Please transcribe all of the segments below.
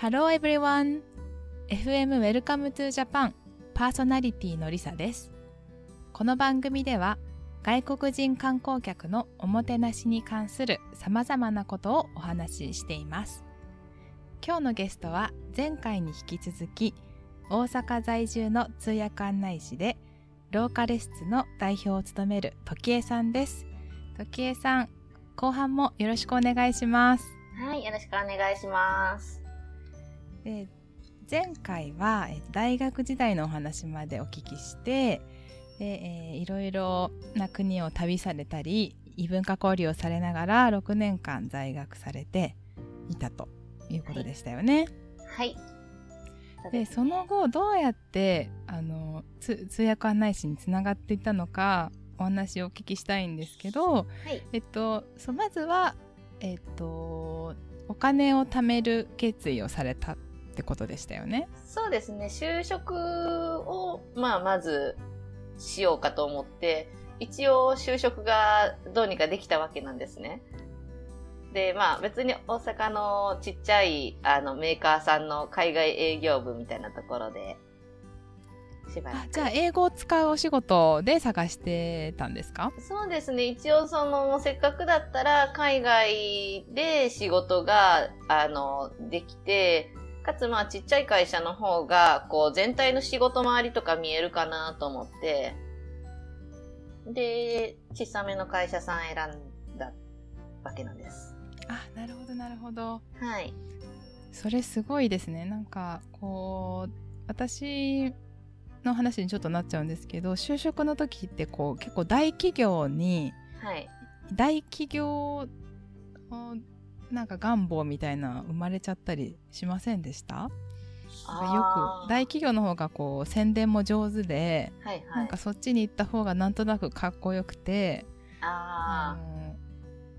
Hello everyone! FM Welcome to Japan パーソナリティのりさです。この番組では外国人観光客のおもてなしに関する様々なことをお話ししています。今日のゲストは前回に引き続き大阪在住の通訳案内士でローカル室の代表を務める時江さんです。時江さん、後半もよろしくお願いします。はい、よろしくお願いします。で前回はえー大学時代のお話までお聞きしてで、えーいろいろな国を旅されたり異文化交流をされながら6年間在学されていたということでしたよね。はい。でその後どうやってあのつ通訳案内士につながっていったのかお話をお聞きしたいんですけど、はい。えっと、そうまずは、えっと、お金を貯める決意をされたってことでしたよね。そうですね、就職を、まあ、まず、しようかと思って、一応就職がどうにかできたわけなんですね。で、まあ別に大阪のちっちゃいあのメーカーさんの海外営業部みたいなところで、しばらく。あじゃあ英語を使うお仕事で探してたんですか？そうですね。一応その、せっかくだったら海外で仕事が、あの、できて、かつまあちっちゃい会社の方が、こう全体の仕事回りとか見えるかなと思って、で、小さめの会社さん選んだわけなんです。あなるほどなるほど。はい。それすごいですね。なんかこう私の話にちょっとなっちゃうんですけど就職の時ってこう結構大企業にはい。大企業のなんか願望みたいな生まれちゃったりしませんでした？よく大企業の方がこう宣伝も上手で、はいはないんかそっちに行った方がなんとなくかっこよくてあ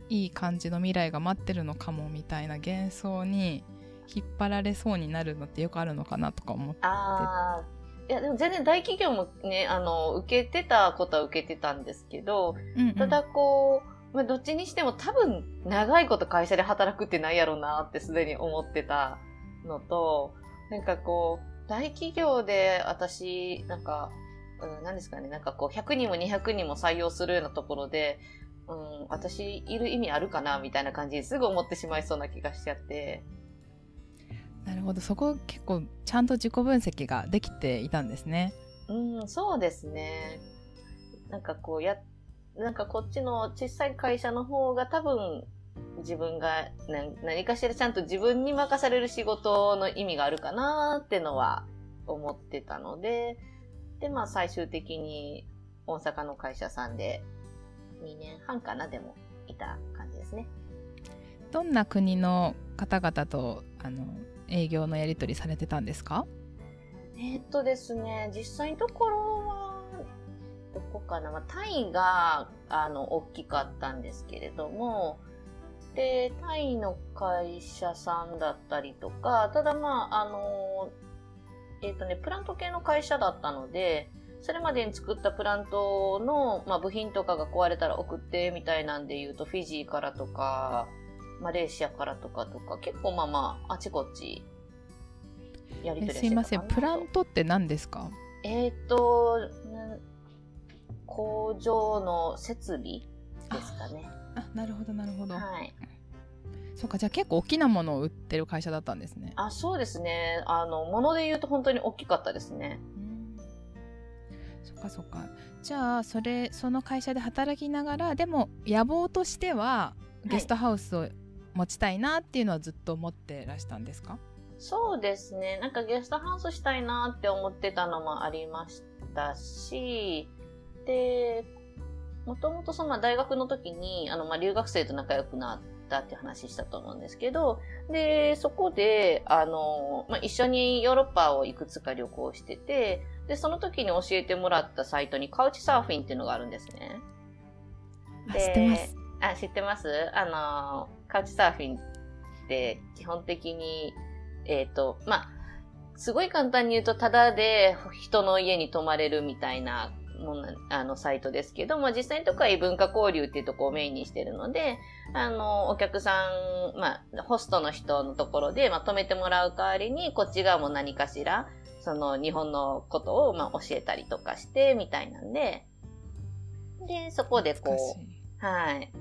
いい感じの未来が待ってるのかもみたいな幻想に引っ張られそうになるのってよくあるのかなとか思って。いや、でも全然大企業もね、あの、受けてたことは受けてたんですけど、うんうん。ただこう、まあ、どっちにしても多分長いこと会社で働くってないやろうなってすでに思ってたのと、なんかこう、大企業で私、なんか、うん、何ですかね、なんかこう、100人も200人も採用するようなところで、うん、私いる意味あるかなみたいな感じですぐ思ってしまいそうな気がしちゃって。なるほどそこ結構ちゃんと自己分析ができていたんですねうん、そうですね。なんかこうや、なんかこっちの小さい会社の方が多分自分が何何かしらちゃんと自分に任される仕事の意味があるかなってのは思ってたので、で、まあ最終的に大阪の会社さんで2年半かなでもいた感じですね。どんな国の方々とあの営業のやり取りされてたんですか？えーっとですね、実際のところは、どこかな、まあ、タイが、あの、大きかったんですけれども、で、タイの会社さんだったりとか、ただまあ、あの、えーっとね、プラント系の会社だったので、それまでに作ったプラントの、まあ、部品とかが壊れたら送ってみたいなんで言うと、フィジーからとか、マレーシアからとかとか、結構まあまあ、あちこち、やり取りはしてえすいません。プラントって何ですか？えっ、と、ん工場の設備ですかね。あなるほどなるほど、はい。そっかじゃあ結構大きなものを売ってる会社だったんですねあ、そうですね。あの、もので言うと本当に大きかったですね。うんそっかそっかじゃあそれその会社で働きながらでも野望としてはゲストハウスを持ちたいなっていうのはずっと思ってらしたんですか、そうですね。なんかゲストハウスしたいなって思ってたのもありましたし、で、もともとそのまあ大学の時に、あの、まあ、留学生と仲良くなったって話したと思うんですけど、で、そこで、あの、まあ、一緒にヨーロッパをいくつか旅行してて、で、その時に教えてもらったサイトにカウチサーフィンっていうのがあるんですね。知ってますあ、知ってます？あの、カウチサーフィンって基本的に、えっ、と、まあ、すごい簡単に言うと、ただで人の家に泊まれるみたいなものあのサイトですけど、まあ、実際のところは異文化交流っていうところをメインにしてるので、あの、お客さん、まあ、ホストの人のところで、まあ、止めてもらう代わりに、こっち側も何かしら、その日本のことを、まあ、教えたりとかして、みたいなんで、で、そこでこう、はい。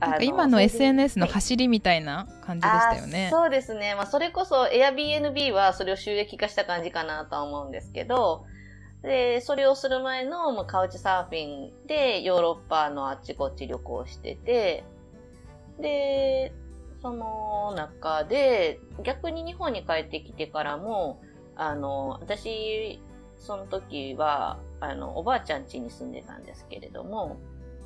なんか今の SNS の走りみたいな感じでしたよね。そうですね。まあ、それこそ Airbnb はそれを収益化した感じかなとは思うんですけど、で、それをする前の、まあ、カウチサーフィンでヨーロッパのあっちこっち旅行してて、で、その中で、逆に日本に帰ってきてからも、あの、私、その時は、あの、おばあちゃん家に住んでたんですけれども、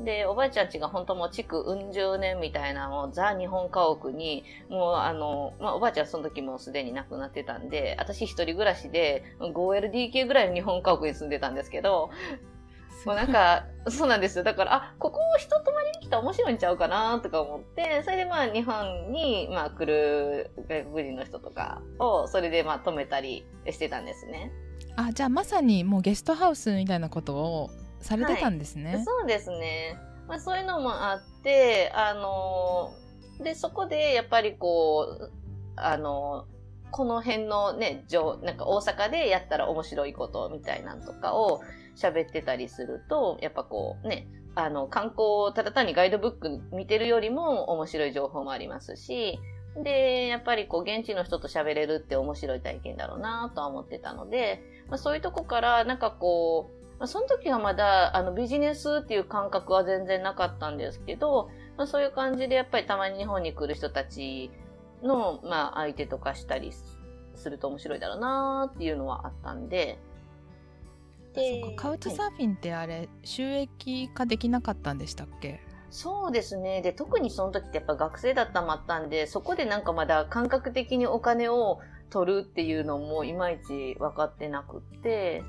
で、おばあちゃんちが本当もう築うん十年みたいなもうザ日本家屋に、もうあの、まあ、おばあちゃんその時もすでに亡くなってたんで、私一人暮らしで 5LDK ぐらいの日本家屋に住んでたんですけど、もうなんか、そうなんですよ。だから、あ、ここ人泊まりに来たら面白いんちゃうかなとか思って、それでまあ日本に、まあ来る外国人の人とかを、それでまあ泊めたりしてたんですね。あ、じゃあまさにもうゲストハウスみたいなことをされてたんですね。はい、そうですね。まあ、そういうのもあって、あのー、で、そこでやっぱりこう、あのー、この辺のね、なんか大阪でやったら面白いことみたいなんとかを喋ってたりすると、やっぱこうね、あの、観光をただ単にガイドブック見てるよりも面白い情報もありますし、で、やっぱりこう現地の人と喋れるって面白い体験だろうなとは思ってたので、まあ、そういうとこからなんかこう、まあ、その時はまだあのビジネスっていう感覚は全然なかったんですけど、まあ、そういう感じでやっぱりたまに日本に来る人たちの、まあ、相手とかしたりすると面白いだろうなっていうのはあったんで。でカウチサーフィンってあれ、はい、収益化できなかったんでしたっけ？そうですね。で、特にその時ってやっぱ学生だったもあったんで、そこでなんかまだ感覚的にお金を取るっていうのもいまいち分かってなくって、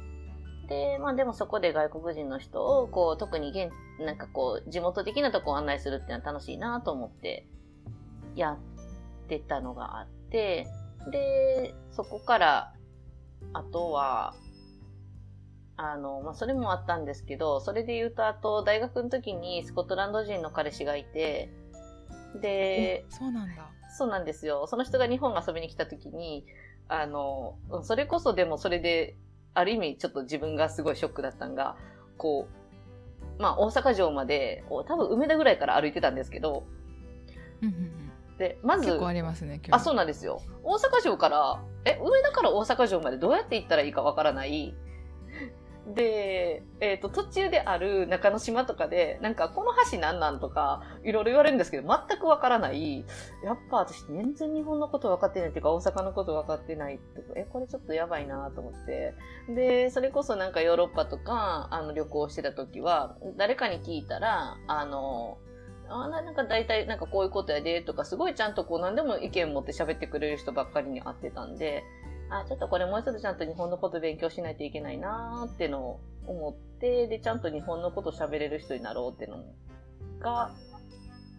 で、まあでもそこで外国人の人を、こう、特に現、なんかこう、地元的なとこを案内するっていうのは楽しいなと思ってやってたのがあって、で、そこから、あとは、あの、まあ、それもあったんですけど、それで言うと、あと、大学の時にスコットランド人の彼氏がいて、で、そうなんだ。そうなんですよ。その人が日本遊びに来た時に、あの、それこそでもそれである意味ちょっと自分がすごいショックだったんが、こう、まあ大阪城まで、多分梅田ぐらいから歩いてたんですけど、で、まず、結構ありますね、あ、そうなんですよ。大阪城から、え、梅田から大阪城までどうやって行ったらいいかわからない、で、えっ、ー、と、途中である中之島とかで、なんか、この橋なんなんとか、いろいろ言われるんですけど、全くわからない。やっぱ私、全然日本のこと分かってないっていうか、大阪のこと分かってないってえ、これちょっとやばいなと思って。で、それこそなんかヨーロッパとか、あの、旅行してた時は、誰かに聞いたら、あの、あなんか大体なんかこういうことやでとか、すごいちゃんとこう何でも意見持って喋ってくれる人ばっかりに会ってたんで、あ、ちょっとこれもう一つちゃんと日本のこと勉強しないといけないなーってのを思って、で、ちゃんと日本のこと喋れる人になろうっていうのが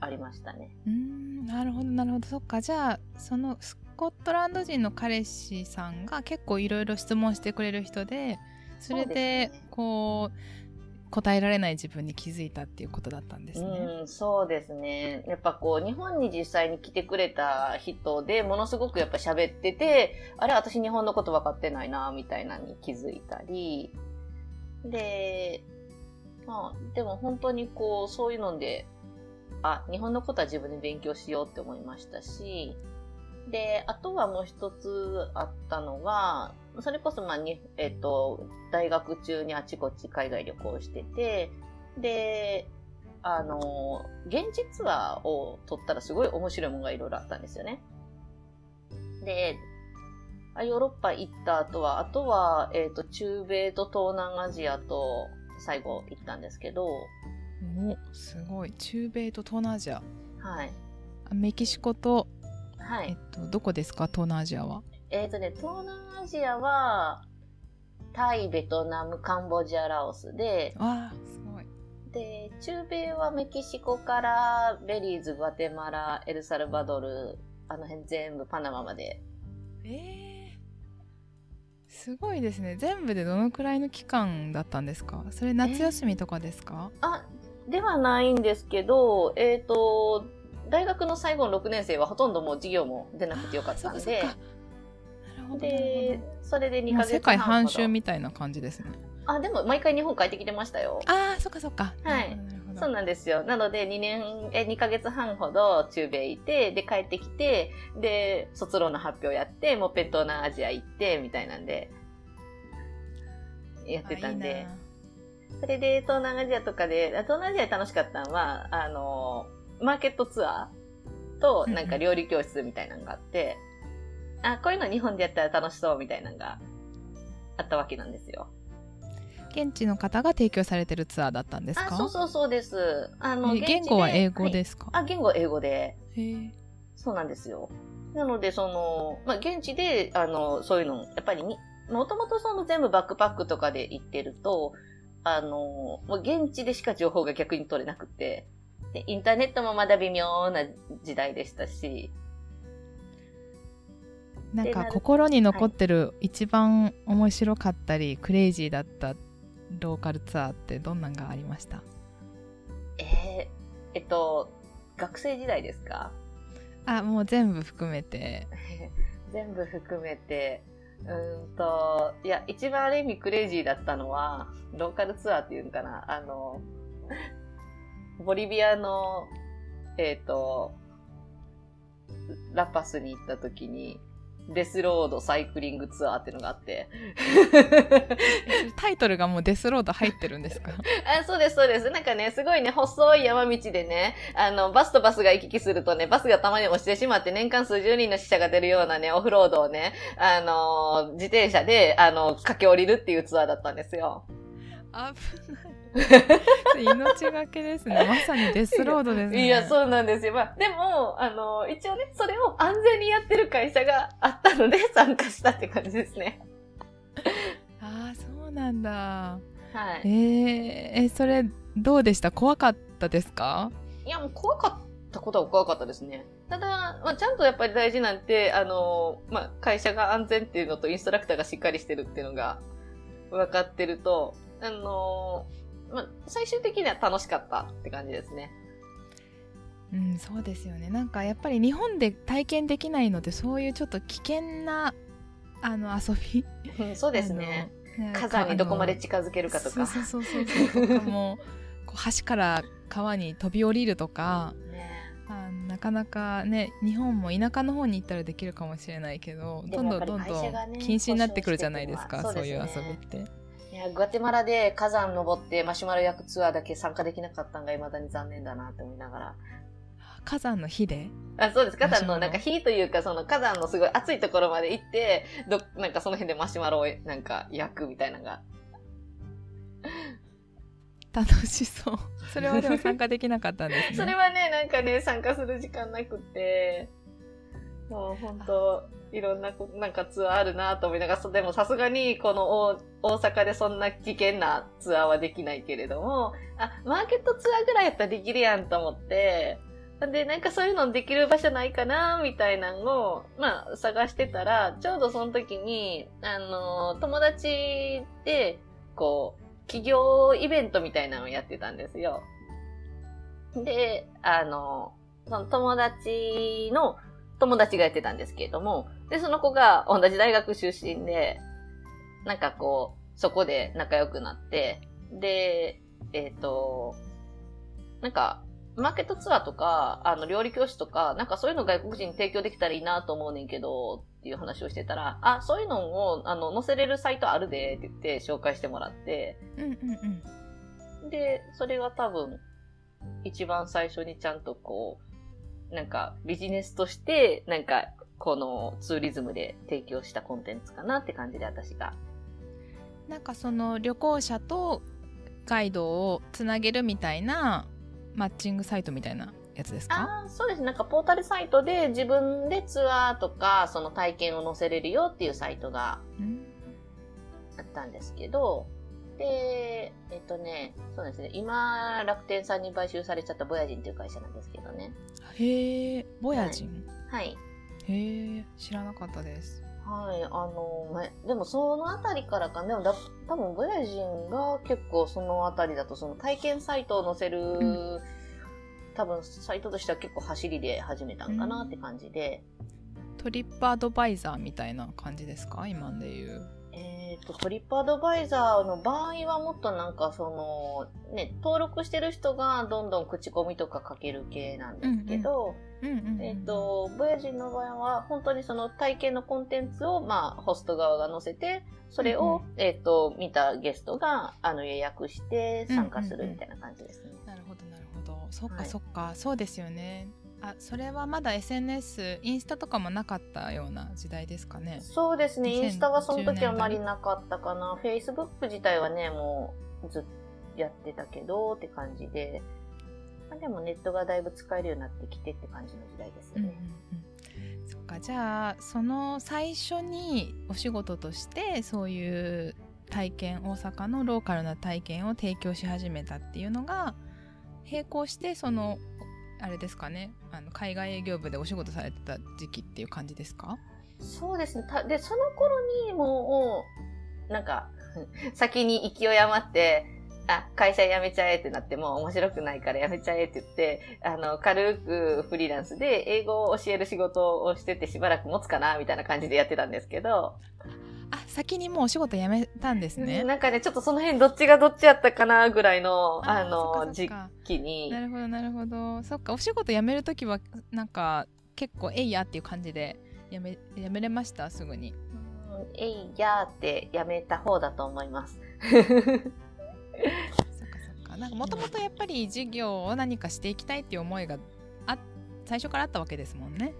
ありましたね。うん、なるほど、なるほど。そっか、じゃあ、そのスコットランド人の彼氏さんが結構いろいろ質問してくれる人で、それで、こう、答えられない自分に気づいたっていうことだったんですね。うん、そうですね。やっぱこう、日本に実際に来てくれた人でものすごくやっぱ喋ってて、あれ私日本のこと分かってないな、みたいなに気づいたり、で、まあ、でも本当にこう、そういうので、あ、日本のことは自分で勉強しようって思いましたし、で、あとはもう一つあったのが、それこそ、まあに、えっ、と、大学中にあちこち海外旅行してて、で、あの、現地ツアーを取ったらすごい面白いものがいろいろあったんですよね。で、ヨーロッパ行った後は、あとは、えっ、ー、と、中米と東南アジアと最後行ったんですけど。お、すごい。中米と東南アジア。はい。メキシコと、はい。えっと、どこですか？東南アジアは。えっ、ー、とね、東南アジアは、タイ、ベトナム、カンボジア、ラオスで、あすごい。で、中米はメキシコからベリーズ、グアテマラ、エルサルバドル、あの辺全部パナマまで。えー、すごいですね全部でどのくらいの期間だったんですか？それ夏休みとかですか、あ、ではないんですけど、えっ、と、大学の最後の6年生はほとんどもう授業も出なくてよかったんで、で、それで2ヶ月世界半周みたいな感じですね。あ、でも毎回日本帰ってきてましたよ。ああそっかそっか。はい。そうなんですよ。なので、2年、え、2ヶ月半ほど中米いて、で、帰ってきて、で、卒論の発表やって、もうペット南アジア行って、みたいなんで、やってたんで。それで、東南アジアとかで、あ東南アジアで楽しかったのは、あの、マーケットツアーと、なんか料理教室みたいなのがあって、あ、こういうの日本でやったら楽しそうみたいなのがあったわけなんですよ。現地の方が提供されてるツアーだったんですか？あ、そうそうそうです。あの、言語は英語ですか、はいあ、言語は英語で。へえそうなんですよ。なので、その、まあ、現地で、あの、そういうの、やっぱりに、もともとその全部バックパックとかで行ってると、あの、もう現地でしか情報が逆に取れなくて、で、インターネットもまだ微妙な時代でしたし、なんか心に残ってる一番面白かったり、クレイジーだったローカルツアーってどんなんがありました？えー、えっと、学生時代ですか？あもう全部含めて。全部含めて、うーんと、いや、一番ある意味クレイジーだったのは、ローカルツアーっていうのかな、あの、ボリビアの、えっ、と、ラパスに行った時に、デスロードサイクリングツアーっていうのがあって。タイトルがもうデスロード入ってるんですか？あそうです、そうです。なんかね、すごいね、細い山道でね、あの、バスとバスが行き来するとね、バスがたまに落ちてしまって、年間数十人の死者が出るようなね、オフロードをね、あの、自転車で、あの、駆け下りるっていうツアーだったんですよ。危ない 命がけですねまさにデスロードですねいや、そうなんですよ。まあ、でも、あの、一応ね、それを安全にやってる会社があったので、参加したって感じですね。ああそうなんだはい。えー、えそれどうでした？怖かったですか？いや、もう怖かったことは怖かったですね。ただ、まあ、ちゃんとやっぱり大事なんて、あの、まあ、会社が安全っていうのとインストラクターがしっかりしてるっていうのが分かってると、あの、まあ、最終的には楽しかったって感じですね。うんそうですよねなんかやっぱり日本で体験できないのでそういうちょっと危険なあの遊びうんそうですね。火山にどこまであ近づけるかとか。のそうそうそうそうとかもこう橋から川に飛び降りるとかねあなかなかね日本も田舎の方に行ったらできるかもしれないけどどんどんどんどん禁止になってくるじゃないですか保証してそういう遊びって。いや、グアテマラで火山登ってマシュマロ焼くツアーだけ参加できなかったのが未だに残念だなって思いながら。火山の火で？あそうです。火山のなんか火というか、その火山のすごい暑いところまで行って、ど、なんかその辺でマシュマロをなんか焼くみたいなのが。楽しそうそれはでも参加できなかったんですね それはね、なんかね、参加する時間なくて、もう本当いろんな、なんかツアーあるなと思いながら、でもさすがにこの大大阪でそんな危険なツアーはできないけれども、あ、マーケットツアーぐらいやったらできるやんと思って、で、なんかそういうのできる場所ないかなみたいなのを、まあ、探してたら、ちょうどその時に、あの、友達で、こう、企業イベントみたいなのをやってたんですよ。で、あの、その友達の友達がやってたんですけれども、で、その子が同じ大学出身で、なんかこう、そこで仲良くなって、で、えっ、と、なんか、マーケットツアーとか、あの、料理教室とか、なんかそういうの外国人に提供できたらいいなと思うねんけど、っていう話をしてたら、あ、そういうのを、あの、載せれるサイトあるで、って言って紹介してもらって、うんうんうん。で、それが多分、一番最初にちゃんとこう、なんかビジネスとして、なんか、このツーリズムで提供したコンテンツかなって感じで私が。なんかその旅行者とガイドをつなげるみたいなマッチングサイトみたいなやつですか？ああ、そうです。なんかポータルサイトで自分でツアーとか、その体験を載せれるよっていうサイトがうんあったんですけど、で、えっとね、そうですね、今、楽天さんに買収されちゃったボヤジンっていう会社なんですけどね。へえボヤジン、はい。へえ知らなかったです。はい、あの、までもそのあたりからか、でもだ多分ボヤ人が結構そのあたりだと、その体験サイトを載せる、う多分サイトとしては結構走りで始めたんかなって感じで、トリップアドバイザーみたいな感じですか？今で言う。えっ、と、トリップアドバイザーの場合はもっとなんかその、ね、登録してる人がどんどん口コミとか書ける系なんですけど、うんうん。うんえっ、と、ボヤ人の場合は、本当にその体験のコンテンツを、まあ、ホスト側が載せて、それを、えっ、と、見たゲストが、あの、予約して参加するみたいな感じですね。なるほどなるほど。そっかはい。そっか、そうですよねあそれはまだ SNS インスタとかもなかったような時代ですかね。そうですね、2010インスタはその時はあまりなかったかな。フェイスブック自体はね、もうずっとやってたけどって感じで、まあ、でもネットがだいぶ使えるようになってきてって感じの時代ですようんうんね。うん。そっか。じゃあその最初にお仕事としてそういう体験大阪のローカルな体験を提供し始めたっていうのが並行してそのあれですかね？あの海外営業部でお仕事されてた時期っていう感じですか？そうですね。で、その頃にもう、なんか、先に勢い余って、あ、会社辞めちゃえってなっても面白くないから辞めちゃえって言って、あの、軽くフリーランスで英語を教える仕事をしててしばらく持つかな、みたいな感じでやってたんですけど、あ先にもうお仕事辞めたんですね。なんかね、ちょっとその辺どっちがどっちやったかな、ぐらいの、あの、時か期に。な、るほどなるほど。そっかお仕事辞める時はなんか結構えいやっていう感じで辞め辞めれました？すぐに。うんえいやーって辞めた方だと思います。そっかそっか。なんかもともとやっぱり事業を何かしていきたいっていう思いがあ最初からあったわけですもんね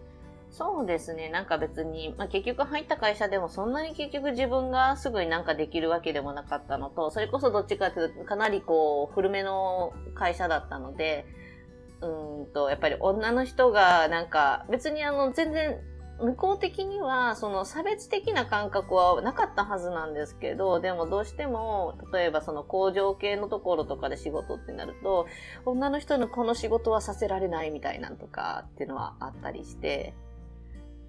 そうですね。なんか別に、まあ、結局入った会社でもそんなに結局自分がすぐになんかできるわけでもなかったのと、それこそどっちかというとかなりこう古めの会社だったので、うんと、やっぱり女の人がなんか別にあの全然向こう的にはその差別的な感覚はなかったはずなんですけど、でもどうしても、例えばその工場系のところとかで仕事ってなると、女の人のこの仕事はさせられないみたいなんとかっていうのはあったりして、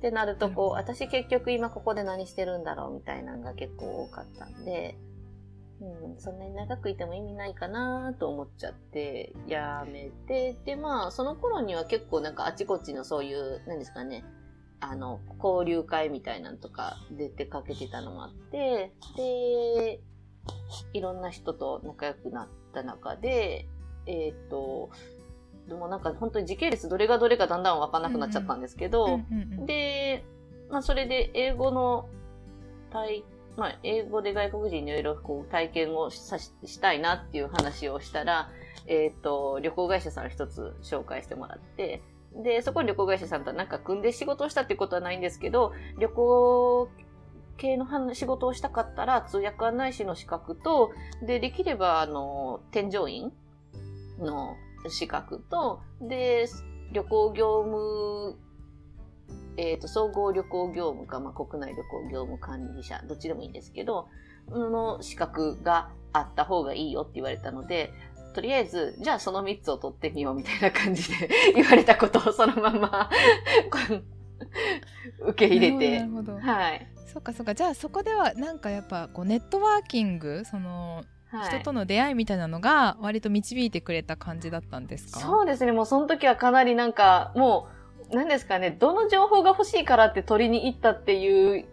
ってなると、こう、私結局今ここで何してるんだろうみたいなのが結構多かったんで、うん、そんなに長くいても意味ないかなと思っちゃって、やめて、で、まあ、その頃には結構なんかあちこちのそういう、何ですかね、あの、交流会みたいなのとか出てかけてたのもあって、で、いろんな人と仲良くなった中で、えっ、と、でもなんか本当に時系列どれがどれかだんだんわかんなくなっちゃったんですけど、で、まあそれで英語の体、まあ英語で外国人にいろいろこう体験をさししたいなっていう話をしたら、えっ、と、旅行会社さん一つ紹介してもらって、で、そこに旅行会社さんとなんか組んで仕事をしたってことはないんですけど、旅行系の話仕事をしたかったら通訳案内士の資格と、で、できれば、あの、添乗員の資格と、で、旅行業務、えっ、と、総合旅行業務か、まあ、国内旅行業務管理者、どっちでもいいんですけど、の資格があった方がいいよって言われたので、とりあえず、じゃあその3つを取ってみようみたいな感じで 言われたことをそのまま 受け入れてな、るほどなるほどはい。そっかそっかじゃあそこではなんかやっぱこうネットワーキングそのはい、人との出会いみたいなのが割と導いてくれた感じだったんですか？そうですね。もうその時はかなりなんか、もう、何ですかね、どの情報が欲しいからって取りに行ったっていう、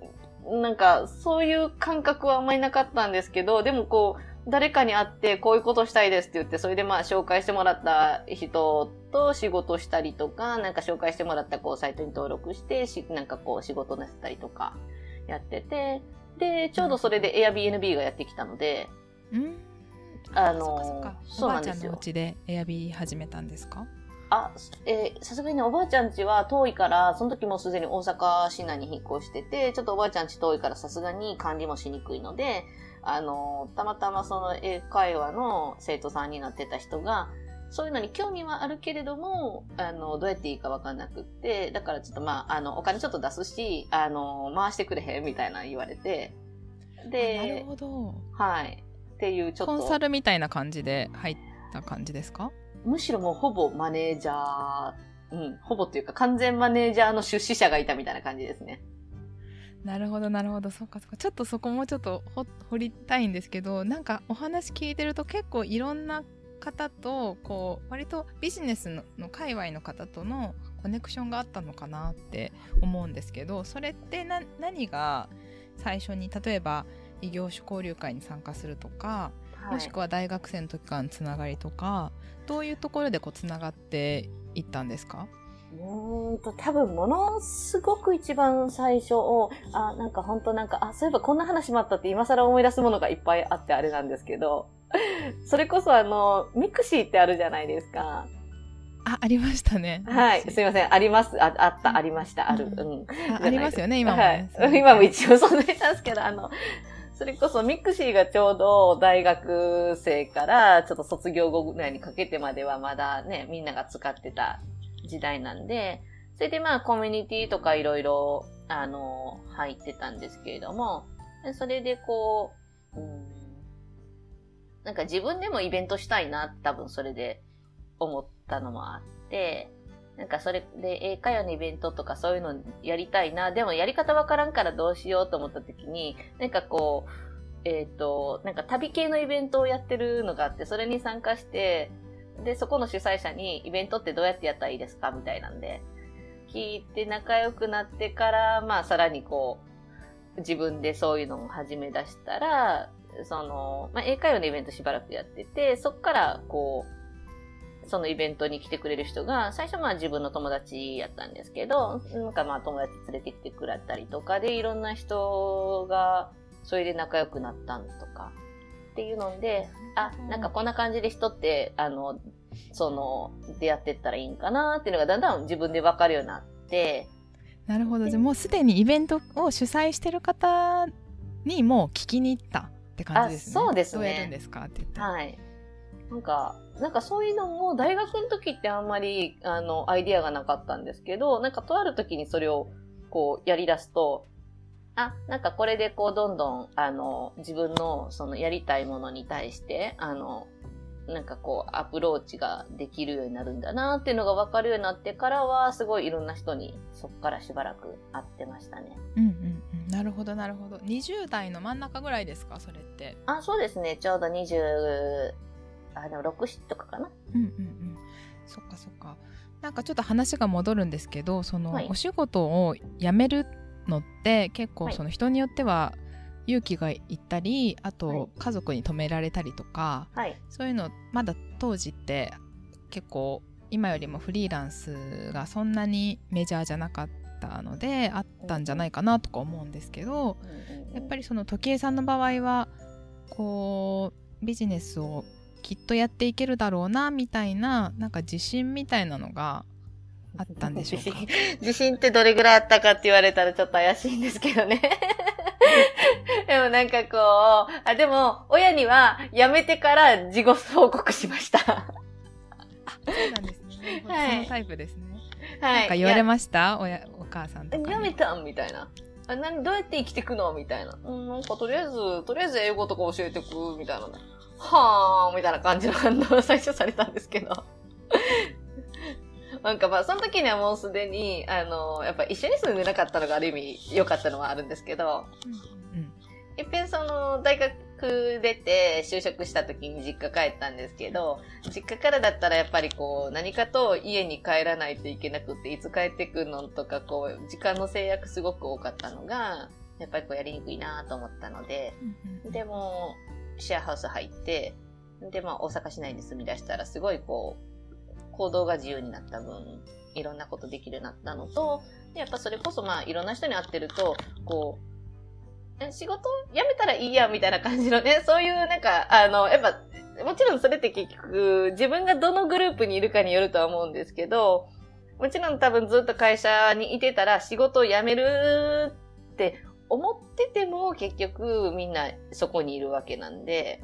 なんか、そういう感覚はあんまりなかったんですけど、でもこう、誰かに会ってこういうことしたいですって言って、それでまあ紹介してもらった人と仕事したりとか、なんか紹介してもらったこうサイトに登録して、しなんかこう仕事なせたりとかやってて、で、ちょうどそれで Airbnb がやってきたので、うん。あのそうなんですよ。おばあちゃんのお家でエアビー始めたんですか？あ、えーさすがにね、おばあちゃん家は遠いから、その時もうすでに大阪市内に引っ越してて、ちょっとおばあちゃん家遠いからさすがに管理もしにくいので、あの、たまたまその英会話の生徒さんになってた人が、そういうのに興味はあるけれども、あの、どうやっていいかわかんなくって、だからちょっとまあ、あの、お金ちょっと出すし、あの、回してくれへんみたいな言われて、あなるで、ほど。はい。っていうちょっと。コンサルみたいな感じで入った感じですか？むしろもうほぼマネージャー、うん、ほぼっていうか完全マネージャーの出資者がいたみたいな感じですね。なるほどなるほどそうかそうかちょっとそこもちょっと掘りたいんですけどなんかお話聞いてると結構いろんな方とこう割とビジネスのの界隈の方とのコネクションがあったのかなって思うんですけどそれって何が最初に例えば異業種交流会に参加するとか、はい、もしくは大学生の時からのつながりとかどういうところでこうつながっていったんですか？うんと、多分ものすごく一番最初を、あ、なんか本当なんか、あ、そういえばこんな話もあったって今更思い出すものがいっぱいあってあれなんですけど、それこそあの、ミクシーってあるじゃないですか。あ、ありましたね。はい。すいません。あります。ああった、ありました。ある。うん。あありますよね、今も、ね、はい。今も一応存在したんですけど、あの、それこそミクシーがちょうど大学生からちょっと卒業後ぐらいにかけてまではまだね、みんなが使ってた時代なんで、それでまあコミュニティとかいろいろ、あの、入ってたんですけれども、それでこう、うん、なんか自分でもイベントしたいな、多分それで思ったのもあって、なんかそれで英会話のイベントとかそういうのやりたいな、でもやり方わからんからどうしようと思った時に、なんかこう、えっ、ー、と、なんか旅系のイベントをやってるのがあって、それに参加して、で、そこの主催者にイベントってどうやってやったらいいですかみたいなんで、聞いて仲良くなってから、まあさらにこう、自分でそういうのを始め出したら、その、まあ英会話のイベントしばらくやってて、そっからこう、そのイベントに来てくれる人が、最初まあ自分の友達やったんですけど、なんかまあ友達連れてきてくれたりとかで、いろんな人が、それで仲良くなったんとか、っていうので、あ、なんかこんな感じで人って、あの、その、出会ってったらいいんかなっていうのがだんだん自分でわかるようになって。なるほど。じゃあもうすでにイベントを主催してる方にもう聞きに行ったって感じですね。そうですね。どうやるんですかって言って。はい。なんか、なんかそういうのも大学の時ってあんまり、あの、アイディアがなかったんですけど、なんかとある時にそれをこうやり出すと、あ、なんかこれでこうどんどん、あの、自分のそのやりたいものに対して、あの、なんかこうアプローチができるようになるんだなっていうのが分かるようになってからは、すごいいろんな人にそこからしばらく会ってましたね。うんうんうん。なるほどなるほど。20代の真ん中ぐらいですかそれって。あ、そうですね。ちょうど20、あ、でも6、7とかかな。うんうんうん。そっかそっか。なんかちょっと話が戻るんですけど、その、お仕事を辞めるのって結構その人によっては勇気がいったりあと家族に止められたりとか、はい、そういうのまだ当時って結構今よりもフリーランスがそんなにメジャーじゃなかったのであったんじゃないかなとか思うんですけど、やっぱりその時計さんの場合はこうビジネスをきっとやっていけるだろうなみたいななんか自信みたいなのがあったんでしょうか？自信ってどれぐらいあったかって言われたらちょっと怪しいんですけどね。でもなんかこう、あ、でも、親には辞めてから事後報告しました。あ、そうなんですね。はい、そのタイプですね。はい。なんか言われました？親、お母さんとか。辞めた？んみたいな。あ、などうやって生きていくの？みたいな。うん、なんかとりあえず、とりあえず英語とか教えてく？みたいな。はーみたいな感じの反応を最初されたんですけど。なんかまあ、その時にはもうすでに、あの、やっぱ一緒に住んでなかったのがある意味良かったのはあるんですけど、うん、いっぺんその、大学出て就職した時に実家帰ったんですけど、実家からだったらやっぱりこう、何かと家に帰らないといけなくて、いつ帰ってくるのとか、こう、時間の制約すごく多かったのが、やっぱりこうやりにくいなと思ったので、でも、シェアハウス入って、で、まあ、大阪市内に住み出したら、すごいこう、行動が自由になった分、いろんなことできるようになったのと、やっぱそれこそまあいろんな人に会ってると、こう、仕事辞めたらいいや、みたいな感じのね、そういうなんか、あの、やっぱ、もちろんそれって結局、自分がどのグループにいるかによるとは思うんですけど、もちろん多分ずっと会社にいてたら仕事を辞めるって思ってても結局みんなそこにいるわけなんで、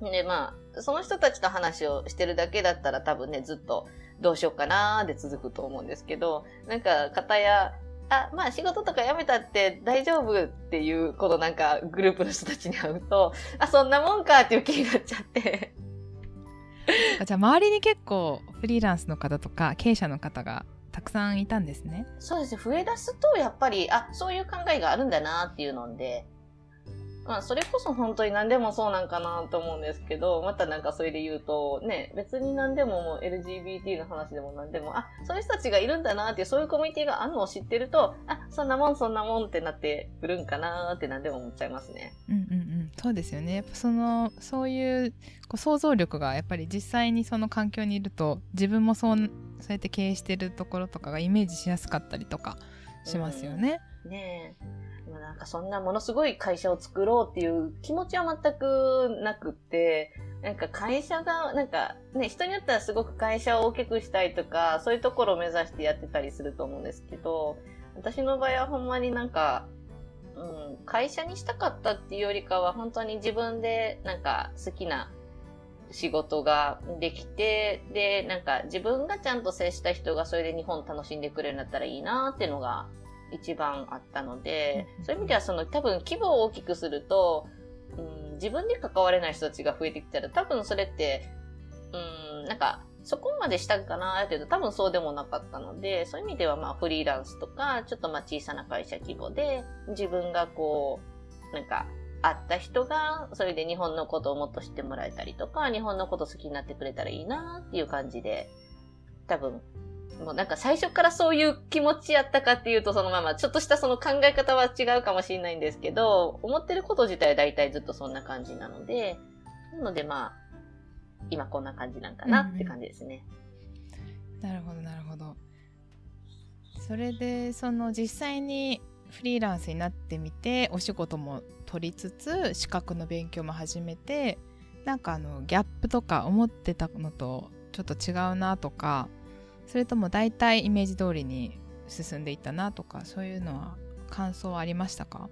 で、まあ、その人たちと話をしてるだけだったら多分ね、ずっとどうしようかなーで続くと思うんですけど、なんか、方や、あ、まあ仕事とか辞めたって大丈夫っていう、このなんかグループの人たちに会うと、あ、そんなもんかっていう気になっちゃって。じゃあ周りに結構フリーランスの方とか経営者の方がたたくさんいたんですね。そうですね。増え出すと、やっぱり、あ、そういう考えがあるんだなっていうので、まあ、それこそ本当に何でもそうなんかなと思うんですけど、またなんかそれで言うと、ね、別に何でももう LGBT の話でも何でも、あ、そういう人たちがいるんだなっていう、そういうコミュニティがあるのを知ってると、あ、そんなもんそんなもんってなってくるんかなって何でも思っちゃいますね。うんうんうん。そうですよね。やっぱその、そういう、こう想像力がやっぱり実際にその環境にいると、自分もそう、そうやって経営してるところとかがイメージしやすかったりとかしますよね。ねえ。なんかそんなものすごい会社を作ろうっていう気持ちは全くなくって、なんか会社が、なんかね、人によってはすごく会社を大きくしたいとか、そういうところを目指してやってたりすると思うんですけど、私の場合はほんまになんか、うん、会社にしたかったっていうよりかは、本当に自分でなんか好きな仕事ができて、で、なんか自分がちゃんと接した人がそれで日本楽しんでくれるんだったらいいなっていうのが一番あったので、そういう意味ではその多分規模を大きくすると、うん、自分で関われない人たちが増えてきたら多分それって、うん、なんかそこまでしたんかなっていうと多分そうでもなかったので、そういう意味ではまあフリーランスとか、ちょっとまあ小さな会社規模で自分がこう、なんか会った人がそれで日本のことをもっと知ってもらえたりとか、日本のこと好きになってくれたらいいなっていう感じで、多分もうなんか最初からそういう気持ちやったかっていうと、そのままちょっとしたその考え方は違うかもしれないんですけど、思ってること自体は大体ずっとそんな感じなので、なのでまあ、今こんな感じなんかなって感じですね。なるほどなるほどそれでその実際にフリーランスになってみてお仕事も取りつつ資格の勉強も始めてなんかあのギャップとか思ってたのとちょっと違うなとかそれとも大体イメージ通りに進んでいったなとかそういうのは感想はありましたか？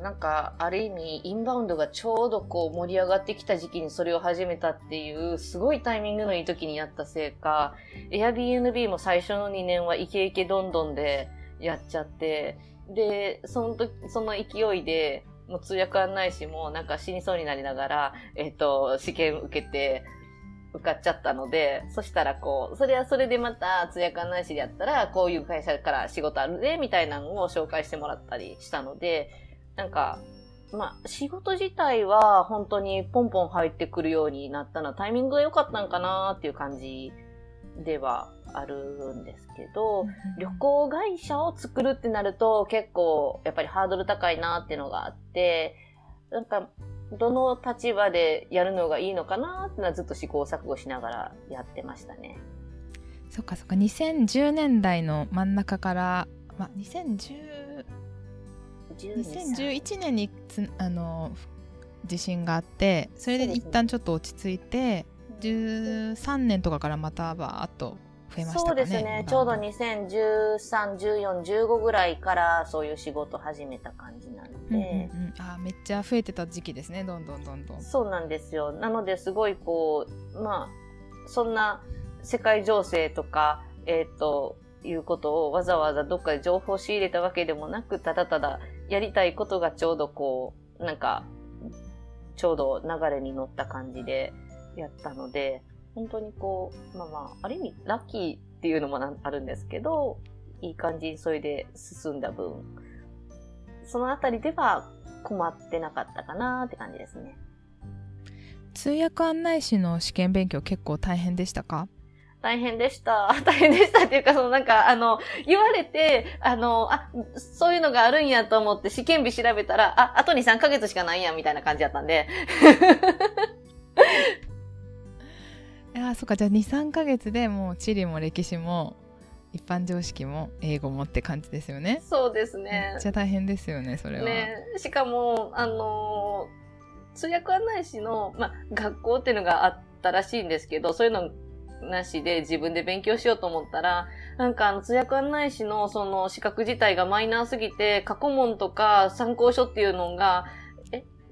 なんか、ある意味、インバウンドがちょうどこう盛り上がってきた時期にそれを始めたっていう、すごいタイミングのいい時にやったせいか、Airbnb も最初の2年はイケイケどんどんでやっちゃって、で、その時、その勢いで、もう通訳案内士もなんか死にそうになりながら、えっ、と、試験受けて、受かっちゃったので、そしたらこう、それはそれでまた通訳案内士でやったら、こういう会社から仕事あるで、みたいなのを紹介してもらったりしたので、なんか、まあ、仕事自体は本当にポンポン入ってくるようになったのはタイミングが良かったんかなっていう感じではあるんですけど、旅行会社を作るってなると結構やっぱりハードル高いなっていうのがあって、なんか、どの立場でやるのがいいのかなってのはずっと試行錯誤しながらやってましたね。そっかそっか。2010年代の真ん中から、まあ、2010 2011年につあの地震があってそれで一旦ちょっと落ち着いて、13年とかからまたバーっと増えましたかねそうですね。ちょうど2013、14、15ぐらいからそういう仕事始めた感じなんで。うんうんうん、あーめっちゃ増えてた時期ですねどんどんどんどんそうなんですよ。なのですごいこう、まあ、そんな世界情勢とか、えっ、と、いうことをわざわざどっかで情報を仕入れたわけでもなく、ただただやりたいことがちょうどこう、なんか、ちょうど流れに乗った感じでやったので、本当にこう、まあまあ、ある意味ラッキーっていうのもなあるんですけど、いい感じにそれで進んだ分、そのあたりでは困ってなかったかなって感じですね。通訳案内士の試験勉強結構大変でしたか？大変でした。大変でしたっていうか、そのなんか、あの、言われて、あの、あ、そういうのがあるんやと思って試験日調べたら、あ、あと2、3ヶ月しかないやんみたいな感じだったんで。いやーそっか。じゃあ23ヶ月でもう地理も歴史も一般常識も英語もって感じですよね。そうですめねっち。ゃ大変ですよねそれは、ね、しかも、あの通訳案内士の、まあ、学校っていうのがあったらしいんですけど、そういうのなしで自分で勉強しようと思ったら、なんかあの通訳案内士のその資格自体がマイナーすぎて、過去問とか参考書っていうのが、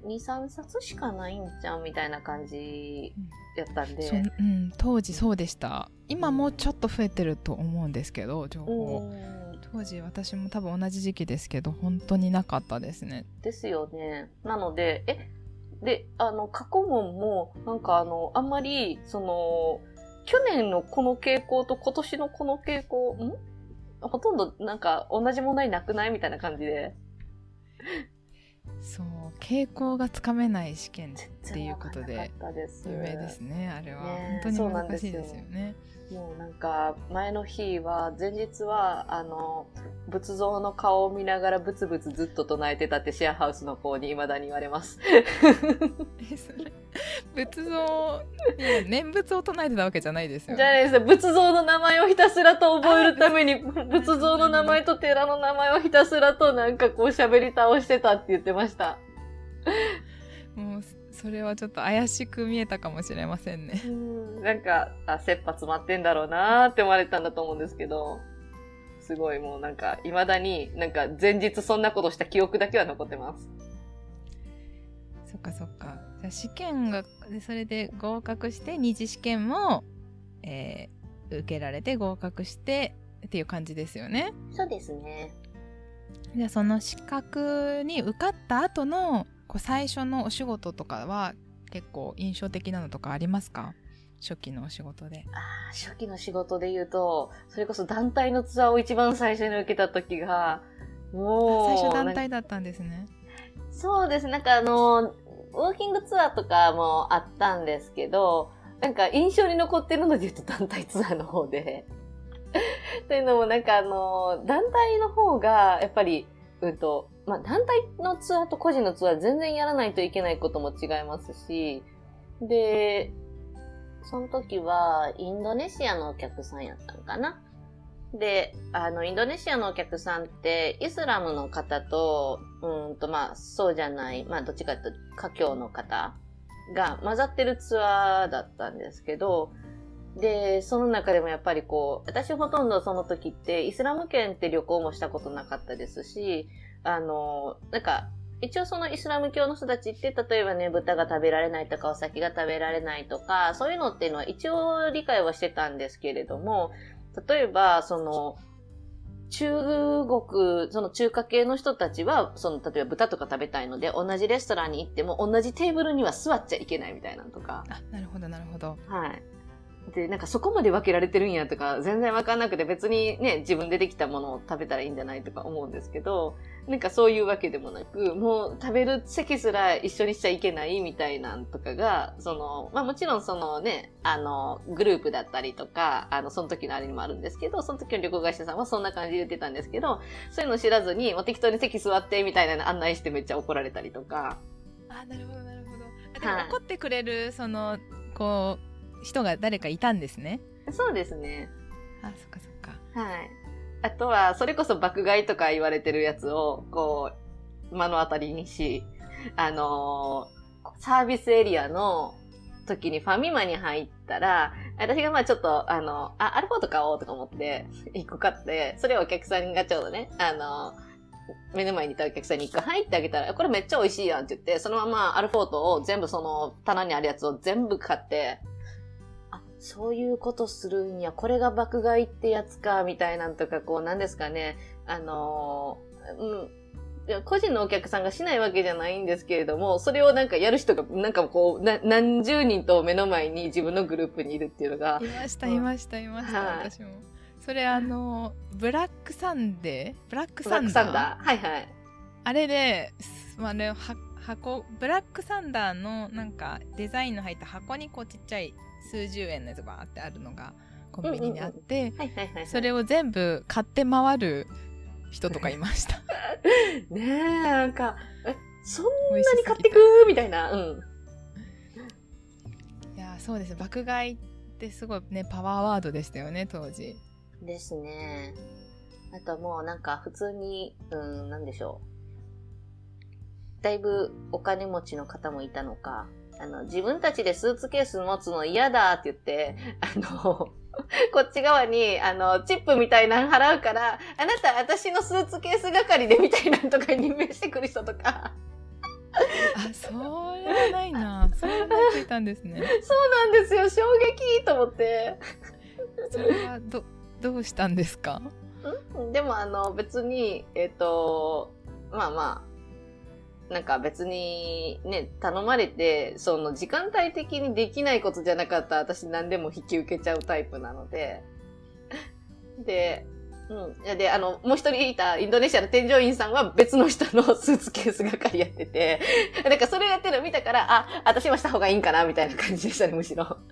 え、2、3冊しかないんじゃんみたいな感じやったんで。そうん、当時そうでした。今もうちょっと増えてると思うんですけど情報、うん。当時私も多分同じ時期ですけど本当になかったですね。ですよね。なので、え、で、あの、過去問も、なんかあの、あんまり、その、去年のこの傾向と今年のこの傾向、ん？ほとんどなんか同じ問題なくない？みたいな感じで。そう傾向がつかめない試験っていうことで有名ですねあれは、ね本当に難しいですよねもうなんか前の日は前日はあの仏像の顔を見ながらブツブツずっと唱えてたってシェアハウスの子に未だに言われます。仏像念仏を唱えてたわけじゃないですよねじゃないです仏像の名前をひたすらと覚えるために仏像の名前と寺の名前をひたすらとなんかこう喋り倒してたって言ってました。もうそれはちょっと怪しく見えたかもしれませんね。うん。なんか、あ、切羽詰まってんだろうなーって思われたんだと思うんですけど、すごいもうなんか、未だになんか前日そんなことした記憶だけは残ってます。そっかそっか。じゃあ試験がでそれで合格して二次試験も、えー受けられて合格してっていう感じですよね。そうですね。じゃあその資格に受かった後のこう最初のお仕事とかは結構印象的なのとかありますか？初期のお仕事で。あー初期の仕事で言うと、それこそ団体のツアーを一番最初に受けた時が、もう、最初団体だったんですね。そうです。なんかあの、ウォーキングツアーとかもあったんですけど、なんか印象に残ってるので言うと団体ツアーの方で。というのもなんかあの、団体の方が、やっぱり、うんと、まあ団体のツアーと個人のツアー全然やらないといけないことも違いますし、で、その時はインドネシアのお客さんやったのかな。で、あの、インドネシアのお客さんって、イスラムの方と、うんと、まあ、そうじゃない、まあ、どっちかというと、華僑の方が混ざってるツアーだったんですけど、で、その中でもやっぱりこう、私ほとんどその時って、イスラム圏って旅行もしたことなかったですし、あの、なんか、一応そのイスラム教の人たちって、例えばね、豚が食べられないとか、お酒が食べられないとか、そういうのっていうのは一応理解はしてたんですけれども、例えば、その、中国、その中華系の人たちは、その、例えば豚とか食べたいので、同じレストランに行っても、同じテーブルには座っちゃいけないみたいなのとか。あ、なるほど、なるほど。はい。で、なんかそこまで分けられてるんやとか、全然分かんなくて別にね、自分でできたものを食べたらいいんじゃないとか思うんですけど、なんかそういうわけでもなく、もう食べる席すら一緒にしちゃいけないみたいなんとかが、その、まあもちろんそのね、あの、グループだったりとか、あの、その時のあれにもあるんですけど、その時の旅行会社さんはそんな感じで言ってたんですけど、そういうのを知らずに、もう適当に席座ってみたいなの案内してめっちゃ怒られたりとか、あ、なるほど、なるほど。怒ってくれる、その、こう、人が誰かいたんですね。そうですね。あ、そっかそっか。はい。あとは、それこそ爆買いとか言われてるやつを、こう、目の当たりにし、あのーサービスエリアの時にファミマに入ったら、私がまあちょっと、あの、あ、アルフォート買おうとか思って、一個買って、それをお客さんがちょうどね、あの目の前にいたお客さんに一個入ってあげたら、これめっちゃ美味しいやんって言って、そのままアルフォートを全部その棚にあるやつを全部買って、あ、そういうことするんや、これが爆買いってやつか、みたいなんとか、こう、なんですかね、あのーうん。個人のお客さんがしないわけじゃないんですけれども、それをなんかやる人が、なんかこう、な何十人と目の前に自分のグループにいるっていうのがい、ました、うんいました、いました、はい私も。それ、あの、ブラックサンデー？ブラックサンダー？サンダー？はいはい。あれで、すまあ、あれは箱、ブラックサンダーのなんかデザインの入った箱にこうちっちゃい数十円のやつがあってあるのがコンビニにあって。それを全部買って回る人とかいました。ねえ、なんか、え、そん美なに買ってくみたいな。うん。いやそうです爆買いってすごいねパワーワードでしたよね当時ですね。あともうなんか普通に、うん、なんでしょう。だいぶお金持ちの方もいたのか、あの、自分たちでスーツケース持つの嫌だって言って、あの、こっち側に、あの、チップみたいなの払うから、あなた私のスーツケース係でみたいなのとかに任命してくる人とか、あそれはないな。それはついたんですね。そうなんですよ、衝撃と思って。それはどどうしたんですか？ん？でもあの別に、えっ、と、まあまあ、なんか別にね、頼まれて、その時間帯的にできないことじゃなかったら私何でも引き受けちゃうタイプなので。で、うん。で、あの、もう一人いたインドネシアの添乗員さんは別の人のスーツケース係やってて、なんかそれやってるの見たから、あ、私もした方がいいんかな、みたいな感じでしたね、むしろ。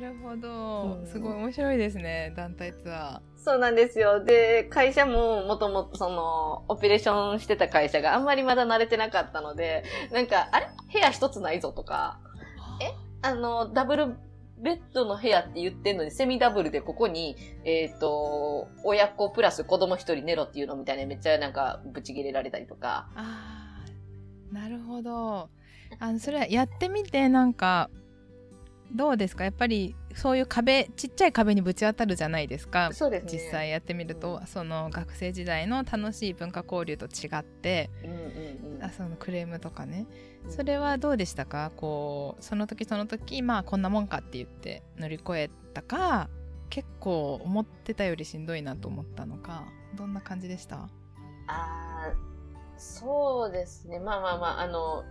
なるほど、うんすごい面白いですね団体ツアそうなんですよ。で、会社ももともとその、オペレーションしてた会社があんまりまだ慣れてなかったので、なんか、あれ？部屋一つないぞとか、ー。え？あの、ダブルベッドの部屋って言ってんのに、セミダブルでここに、えっ、と、親子プラス子供一人寝ろっていうのみたいなめっちゃなんか、ぶち切れられたりとか。あー。なるほど。あのそれはやってみてなんかどうですか？やっぱりそういう壁ちっちゃい壁にぶち当たるじゃないですか。そうですね。実際やってみると、うその学生時代の楽しい文化交流と違って。うんうんうん。あそのクレームとかね。うん。それはどうでしたか？こうその時その時まあこんなもんかって言って乗り越えたか結構思ってたよりしんどいなと思ったのか。どんな感じでした？ああ、そうですね。まあまあまあ、あの、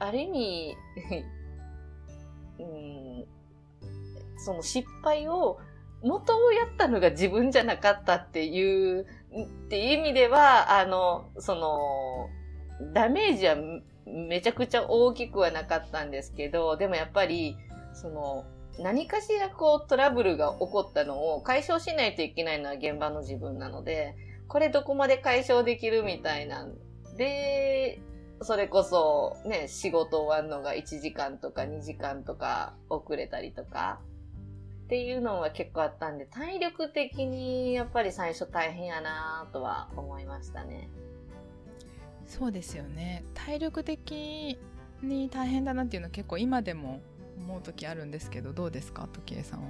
ある意味、うん、その失敗を、元をやったのが自分じゃなかったっていう、っていう意味では、あの、その、ダメージはめちゃくちゃ大きくはなかったんですけど、でもやっぱり、その、何かしらこうトラブルが起こったのを解消しないといけないのは現場の自分なので、これどこまで解消できるみたいなんで、それこそね、仕事終わるのが1時間とか2時間とか遅れたりとか、っていうのは結構あったんで、体力的にやっぱり最初大変やなとは思いましたね。そうですよね。体力的に大変だなっていうのは結構今でも思う時あるんですけどどうですか？時江さんは。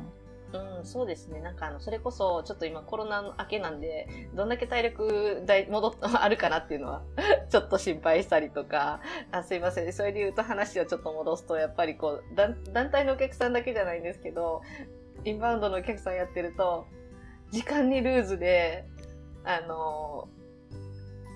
うん、そうですね。なんかあの、それこそ、ちょっと今コロナ明けなんで、どんだけ体力大戻っ あるかなっていうのは、ちょっと心配したりとか、あすいません。それで言うと話をちょっと戻すと、やっぱりこう、団団体のお客さんだけじゃないんですけど、インバウンドのお客さんやってると、時間にルーズで、あの、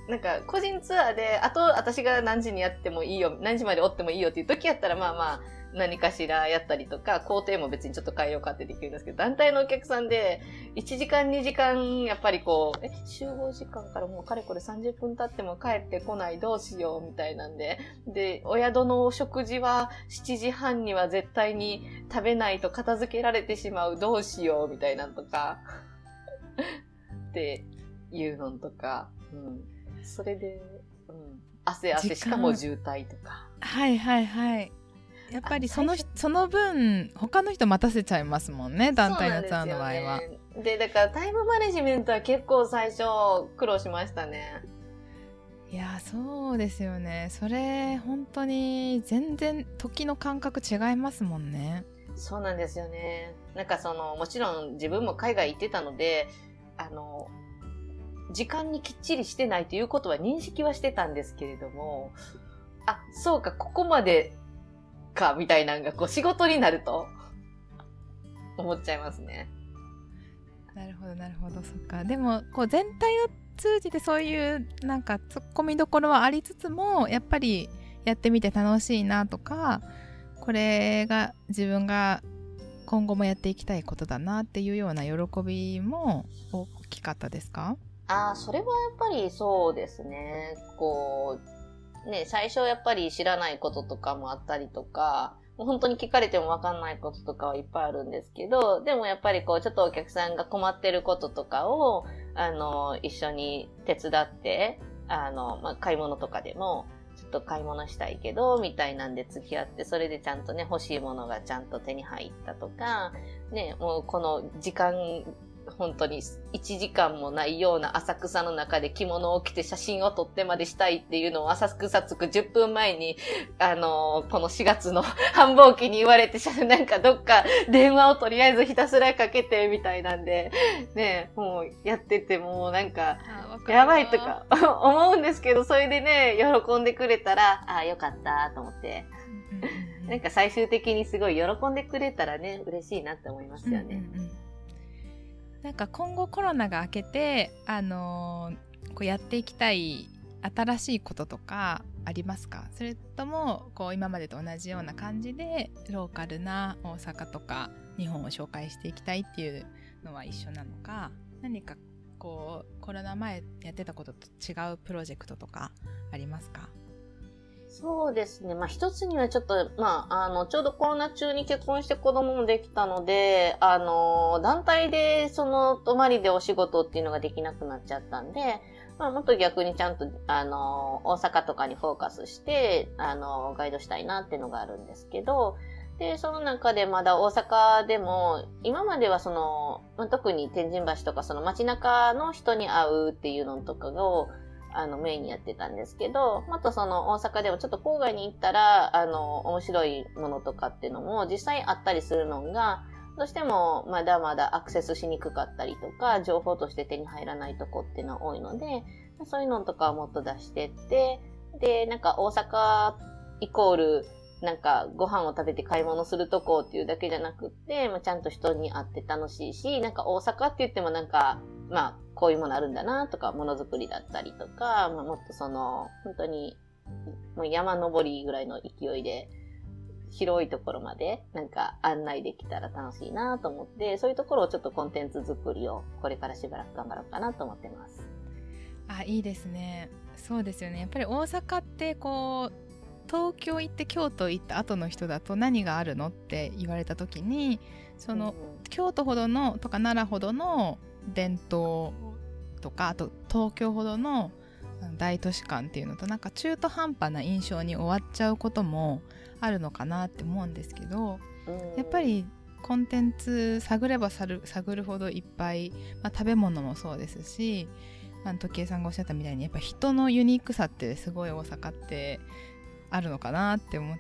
なんか個人ツアーで、あと私が何時にやってもいいよ、何時までおってもいいよっていう時やったら、まあまあ、何かしらやったりとか、工程も別にちょっと変えようかってできるんですけど、団体のお客さんで、1時間2時間、やっぱりこう、え、集合時間からもうかれこれ30分経っても帰ってこない、どうしよう、みたいなんで、で、お宿のお食事は7時半には絶対に食べないと片付けられてしまう、どうしよう、みたいなんとか、っていうのとか、うん。それで、うん。汗汗、しかも渋滞とか。はいはいはいやっぱりそのその分他の人待たせちゃいますもんね団体のツアーの場合は、でね。で、だからタイムマネジメントは結構最初苦労しましたね。いやそうですよね。それ本当に全然時の感覚違いますもんね。そうなんですよね。なんかその、もちろん自分も海外行ってたので、あの、時間にきっちりしてないということは認識はしてたんですけれども、あ、そうか、ここまでか、みたいなのがこう仕事になると、思っちゃいますね。なるほどなるほどそっかでもこう全体を通じてそういうなんかツッコミどころはありつつもやっぱりやってみて楽しいなとかこれが自分が今後もやっていきたいことだなっていうような喜びも大きかったですか？ああ、それはやっぱりそうですね。こう、ね、最初やっぱり知らないこととかもあったりとか、本当に聞かれてもわかんないこととかはいっぱいあるんですけど、でもやっぱりこう、ちょっとお客さんが困ってることとかを、あの、一緒に手伝って、あの、まあ、買い物とかでも、ちょっと買い物したいけど、みたいなんで付き合って、それでちゃんとね、欲しいものがちゃんと手に入ったとか、ね、もうこの時間、本当に1時間もないような浅草の中で着物を着て写真を撮ってまでしたいっていうのを浅草着く10分前に、あのーこの4月の 繁忙期に言われて、なんかどっか電話をとりあえずひたすらかけてみたいなんで、ね、もうやっててもうなんか、やばいとか 思うんですけど、それでね、喜んでくれたら、ああ、よかったと思って、なんか最終的にすごい喜んでくれたらね、嬉しいなって思いますよね。うんうんうんなんか今後コロナが明けて、あのーこうやっていきたい新しいこととかありますか？それともこう今までと同じような感じでローカルな大阪とか日本を紹介していきたいっていうのは一緒なのか？何かこうコロナ前やってたことと違うプロジェクトとかありますか？そうですね。まあ、一つにはちょっと、まあ、あの、ちょうどコロナ中に結婚して子供もできたので、あの、団体で、その、泊まりでお仕事っていうのができなくなっちゃったんで、まあ、もっと逆にちゃんと、あの、大阪とかにフォーカスして、あの、ガイドしたいなっていうのがあるんですけど、で、その中でまだ大阪でも、今まではその、ま、特に天神橋とかその街中の人に会うっていうのとかを、あの、メインにやってたんですけど、またその大阪でもちょっと郊外に行ったら、あの、面白いものとかっていうのも実際あったりするのが、どうしてもまだまだアクセスしにくかったりとか、情報として手に入らないとこっていうのは多いので、そういうのとかをもっと出してって、で、なんか大阪イコール、なんかご飯を食べて買い物するとこっていうだけじゃなくって、まあ、ちゃんと人に会って楽しいし、なんか大阪って言ってもなんか、まあ、こういうものあるんだなとか、ものづくりだったりとか、まあ、もっとその、本当に、もう山登りぐらいの勢いで、広いところまでなんか案内できたら楽しいなと思って、そういうところをちょっとコンテンツ作りをこれからしばらく頑張ろうかなと思ってます。あ、いいですね。そうですよね。やっぱり大阪ってこう、東京行って京都行った後の人だと何があるのって言われた時にその、うん、京都ほどのとか奈良ほどの伝統とかあと東京ほどの大都市館っていうのとなんか中途半端な印象に終わっちゃうこともあるのかなって思うんですけど、やっぱりコンテンツ探れば探るほどいっぱい、まあ、食べ物もそうですしあの時計さんがおっしゃったみたいにやっぱ人のユニークさってすごい大阪ってあるのかなって思っ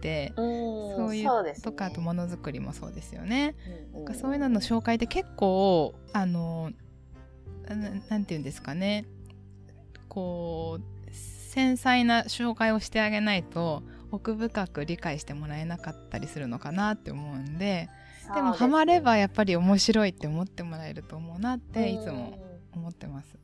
て、そういう、とかあとものづくりもそうですよね。なんかそういうのの紹介って結構あのなんて言うんですかね。こう繊細な紹介をしてあげないと奥深く理解してもらえなかったりするのかなって思うんででもハマればやっぱり面白いって思ってもらえると思うなっていつも思ってます。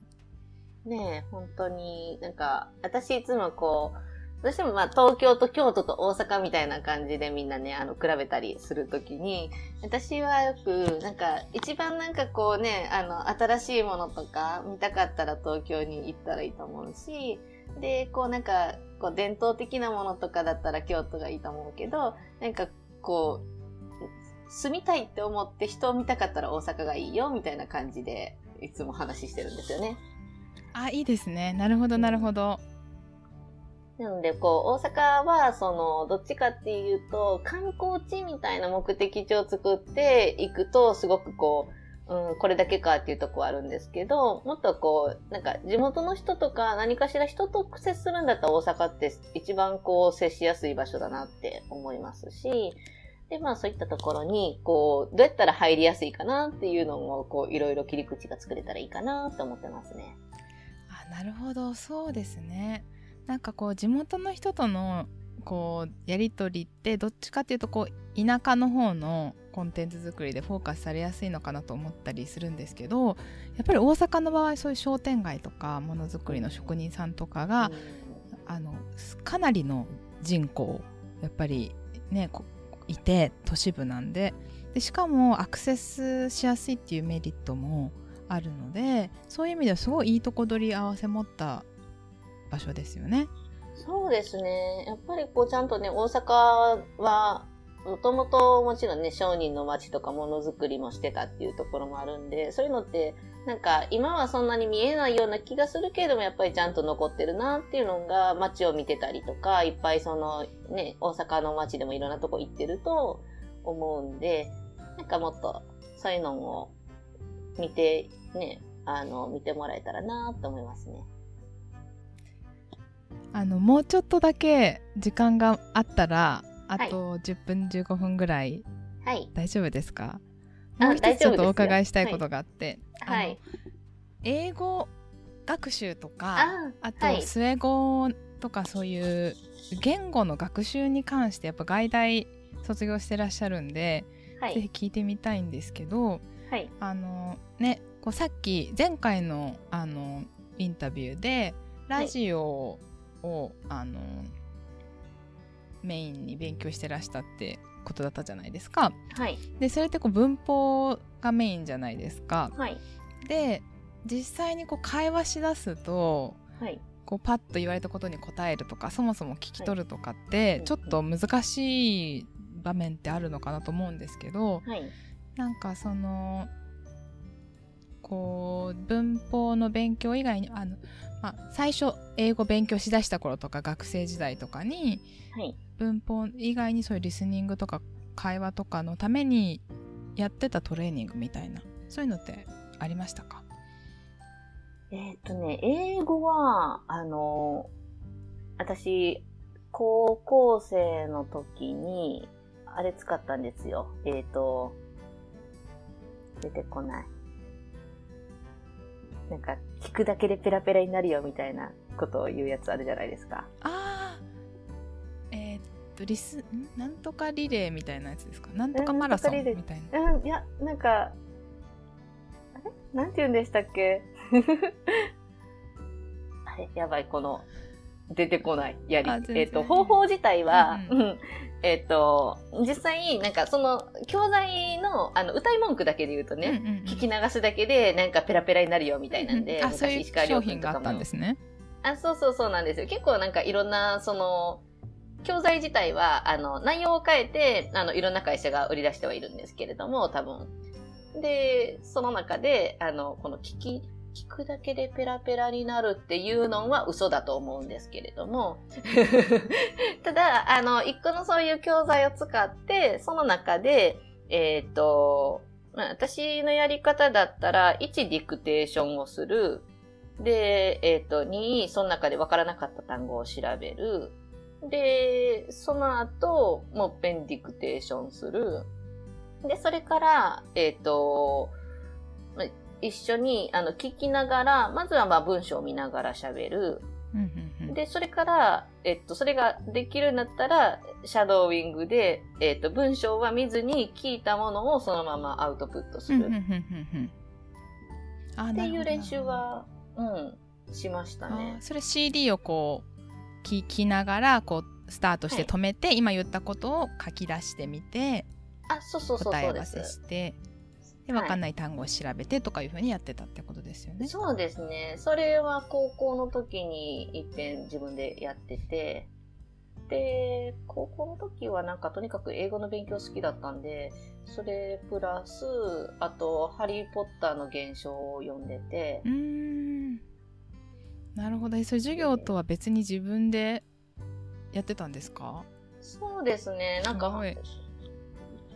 ねえ本当になんか私いつもこうどうしてもまあ東京と京都と大阪みたいな感じでみんなね、あの、比べたりするときに、私はよく、なんか、一番なんかこうね、あの、新しいものとか見たかったら東京に行ったらいいと思うし、で、こうなんか、こう伝統的なものとかだったら京都がいいと思うけど、なんかこう、住みたいって思って人を見たかったら大阪がいいよ、みたいな感じで、いつも話してるんですよね。あ、いいですね。なるほど、なるほど。なので、こう、大阪は、その、どっちかっていうと、観光地みたいな目的地を作っていくと、すごくこう、うん、これだけかっていうとこはあるんですけど、もっとこう、なんか地元の人とか何かしら人と接するんだったら大阪って一番こう接しやすい場所だなって思いますし、で、まあそういったところに、こう、どうやったら入りやすいかなっていうのも、こう、いろいろ切り口が作れたらいいかなと思ってますね。あ、なるほど、そうですね。なんかこう地元の人とのこうやり取りってどっちかっていうとこう田舎の方のコンテンツ作りでフォーカスされやすいのかなと思ったりするんですけどやっぱり大阪の場合そういう商店街とかものづくりの職人さんとかが、あのかなりの人口やっぱりねいて都市部なんででしかもアクセスしやすいっていうメリットもあるのでそういう意味ではすごいいいとこ取り合わせ持った場所ですよね。そうですね。やっぱりこうちゃんとね、大阪は、もともともちろんね、商人の街とかものづくりもしてたっていうところもあるんで、そういうのって、なんか今はそんなに見えないような気がするけれども、やっぱりちゃんと残ってるなっていうのが街を見てたりとか、いっぱいそのね、大阪の街でもいろんなとこ行ってると思うんで、なんかもっとそういうのを見て、ね、あの、見てもらえたらなと思いますね。あのもうちょっとだけ時間があったらあと10分、はい、15分ぐらい、はい、大丈夫ですか？もう一つちょっとお伺いしたいことがあって、はい、英語学習とかあとスウェ語とかそういう言語の学習に関してやっぱ外大卒業してらっしゃるんで、はい、ぜひ聞いてみたいんですけど、はい、あのねこうさっき前回のあのインタビューでラジオを、あのメインに勉強してらしたってことだったじゃないですか。はい。でそれってこう文法がメインじゃないですか。はい。で実際にこう会話しだすとはい。こうパッと言われたことに答えるとかそもそも聞き取るとかって、はいちょっと難しい場面ってあるのかなと思うんですけどはい。なんかそのこう文法の勉強以外にあの、まあ、最初英語勉強しだした頃とか学生時代とかにはい。文法以外にそういうリスニングとか会話とかのためにやってたトレーニングみたいなそういうのってありましたか？えーっとね、英語は、あの、私、高校生の時に、あれ使ったんですよ。えーっと、出てこない。なんか、聞くだけでペラペラになるよみたいなことを言うやつあるじゃないですか。あーえーっとリスんなんとかリレーみたいなやつですか？なんとかマラソンみたいな。うん、いや、なんか、あれ？なんて言うんでしたっけ？あれやばい、この、出てこない。やりえっ、と、方法自体は、ううんえっ、と、実際、なんかその、教材の、あの、歌い文句だけで言うとね、うんうんうん聞き流すだけで、なんかペラペラになるよみたいなんで、うんうんあそういう石川とかも品があったんですねあ、そうそうそうなんですよ。結構なんかいろんな、その、教材自体は、あの、内容を変えて、あの、いろんな会社が売り出してはいるんですけれども、多分。で、その中で、あの、この聞き、聞くだけでペラペラになるっていうのは嘘だと思うんですけれども。ただ、あの、一個のそういう教材を使って、その中で、えっ、と、まあ私のやり方だったら、1ディクテーションをする。で、えっ、と、2、その中で分からなかった単語を調べる。で、その後、もうペンディクテーションする。で、それから、えっ、と、ま一緒に、あの、聞きながら、まずはまあ文章を見ながら喋る。うんうんうんで、それから、えっと、それができるようになったら、シャドーウィングで、えっと、文章は見ずに聞いたものをそのままアウトプットする。っていう練習は、うん、しましたねあ。それ CD をこう聞きながらこうスタートして止めて、今言ったことを書き出してみてあ、そうそうそうそうで答え合わせす。してではい分かんない単語を調べてとかいうふうにやってたってことですよね。そうですね。それは高校の時に一遍自分でやってて、で、高校の時はなんかとにかく英語の勉強好きだったんで、それプラス、あと、ハリー・ポッターの現象を読んでて。う、ーん。なるほど。えそれ授業とは別に自分でやってたんですか？そうですね。なんか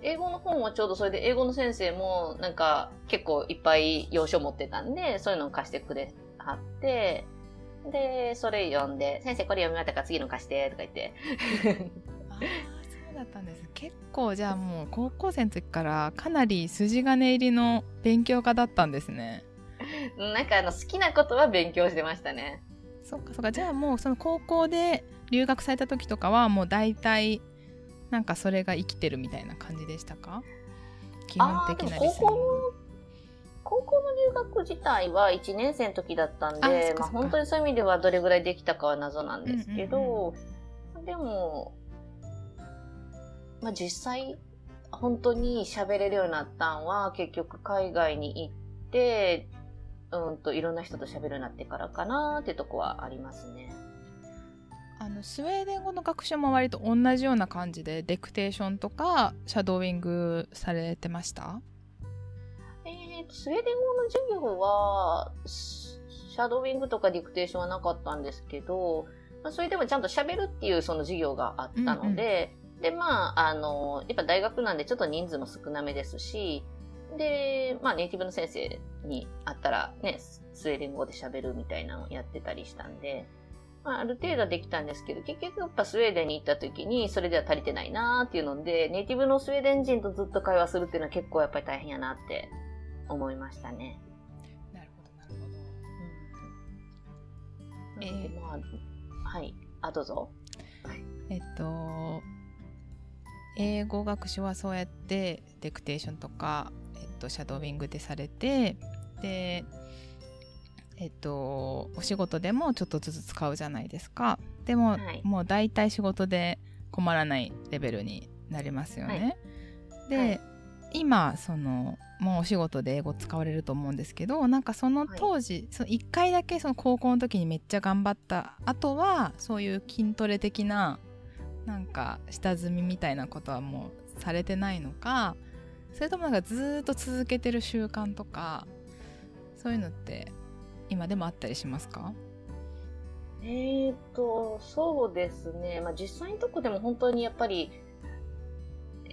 英語の本はちょうどそれで、英語の先生もなんか結構いっぱい要所持ってたんで、そういうのを貸してくれはって、で、それ読んで、先生これ読み終わったから次の貸して、とか言って。ああそうだったんです結構じゃあもう高校生の時からかなり筋金入りの勉強家だったんですね。なんかあの好きなことは勉強してましたね。そっかそっかじゃあもうその高校で留学された時とかはもう大体なんかそれが生きてるみたいな感じでしたか？基本的なリスニング。高校の留学自体は1年生の時だったんで、まあ本当にそういう意味ではどれぐらいできたかは謎なんですけど、うんでも、まあ実際、本当に喋れるようになったんは結局海外に行って、うんといろんな人と喋るようになってからかなってとこはありますね。あのスウェーデン語の学習も割と同じような感じでデクテーションとかシャドーイングされてました？えーと、スウェーデン語の授業は、シシャドーウィングとかディクテーションはなかったんですけど、まあ、それでもちゃんと喋るっていうその授業があったので、で、まあ、あの、やっぱ大学なんでちょっと人数も少なめですし、で、まあネイティブの先生に会ったらね、スウェーデン語で喋るみたいなのをやってたりしたんで、まあある程度はできたんですけど、結局やっぱスウェーデンに行った時にそれでは足りてないなーっていうので、ネイティブのスウェーデン人とずっと会話するっていうのは結構やっぱり大変やなって思いましたね。なるほどなるほどうん。えーまあ、はい。あ、どうぞ。えっと英語学習はそうやってデクテーションとか、えっと、シャドーイングでされてでえっと、お仕事でもちょっとずつ使うじゃないですか。でも、はいもう大体仕事で困らないレベルになりますよね。で、はい今そのもうお仕事で英語使われると思うんですけどなんかその当時、その1回だけその高校の時にめっちゃ頑張ったあとはそういう筋トレ的ななんか下積みみたいなことはもうされてないのかそれともなんかずーっと続けてる習慣とかそういうのって今でもあったりしますか？えーと、そうですね。まあ実際のとこでも本当にやっぱり、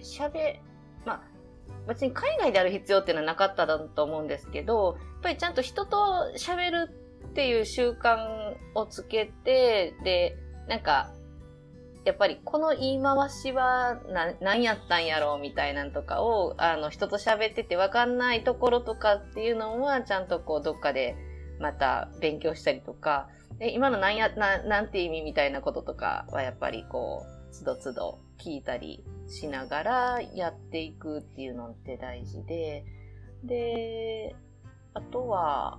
喋、まあ別に海外である必要っていうのはなかっただと思うんですけど、やっぱりちゃんと人と喋るっていう習慣をつけて、で、なんか、やっぱりこの言い回しはな何やったんやろうみたいなんとかを、あの人と喋っててわかんないところとかっていうのはちゃんとこうどっかでまた勉強したりとか、え、今のなんや、な、なんて意味みたいなこととかはやっぱりこう、つどつど聞いたりしながらやっていくっていうのって大事で、で、あとは、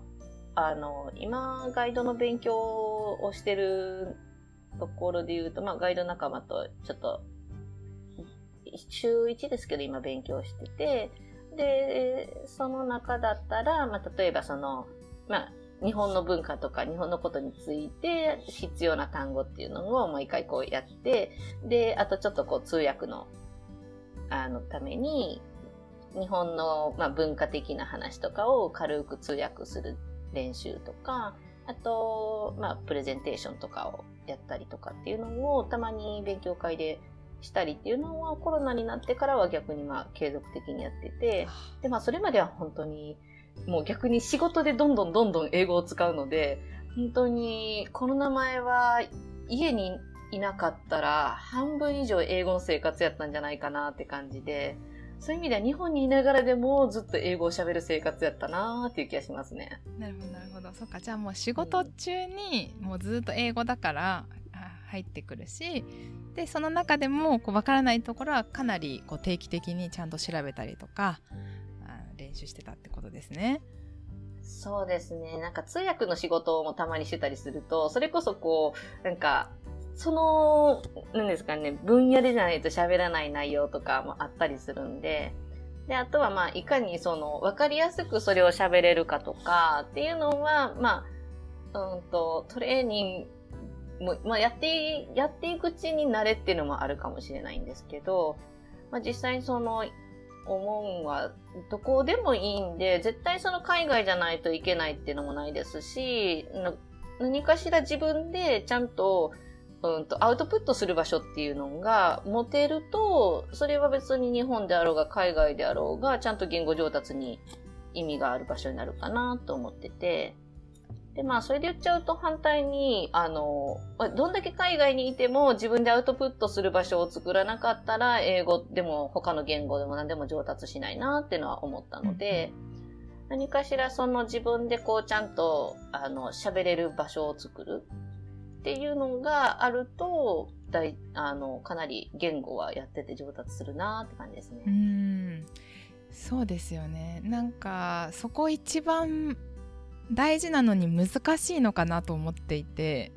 あの、今、ガイドの勉強をしてるところで言うと、まあ、ガイド仲間とちょっと、週1ですけど今勉強してて、で、その中だったら、まあ、例えばその、まあ、日本の文化とか日本のことについて必要な単語っていうのをもう一回こうやって、で、あとちょっとこう通訳の、あの、ために、日本の、まあ、文化的な話とかを軽く通訳する練習とか、あと、まあ、プレゼンテーションとかをやったりとかっていうのをたまに勉強会でしたりっていうのはコロナになってからは逆にまあ継続的にやってて、で、まあそれまでは本当にもう逆に仕事でどんどんどんどん英語を使うので、本当にコロナ前は家にいなかったら半分以上英語の生活やったんじゃないかなって感じで、そういう意味では日本にいながらでもずっと英語を喋る生活やったなーっていう気がしますね。なるほどなるほどそっかじゃあもう仕事中にもうずっと英語だから入ってくるしでその中でもこう分からないところはかなりこう定期的にちゃんと調べたりとか習してたってことですね。そうですね。なんか通訳の仕事もたまにしてたりすると、それこそこう、なんか、その、なんですかね、分野でじゃないと喋らない内容とかもあったりするんで、で、あとはまあ、いかにその、わかりやすくそれを喋れるかとかっていうのは、まあ、うんと、トレーニングも、まあ、やって、やっていくうちに慣れっていうのもあるかもしれないんですけど、まあ、実際その、思うんは、どこでもいいんで、絶対その海外じゃないといけないっていうのもないですし、何かしら自分でちゃんと、うんと、アウトプットする場所っていうのが持てると、それは別に日本であろうが海外であろうが、ちゃんと言語上達に意味がある場所になるかなと思ってて、で、まあ、それで言っちゃうと反対に、あの、まあどんだけ海外にいても自分でアウトプットする場所を作らなかったら、英語でも他の言語でも何でも上達しないなっていうのは思ったので、何かしらその自分でこうちゃんと、あの、喋れる場所を作るっていうのがあると、だい、あの、かなり言語はやってて上達するなって感じですうね。ん。そうですよね。なんかそこ一番大事なのに難しいのかなと思っていて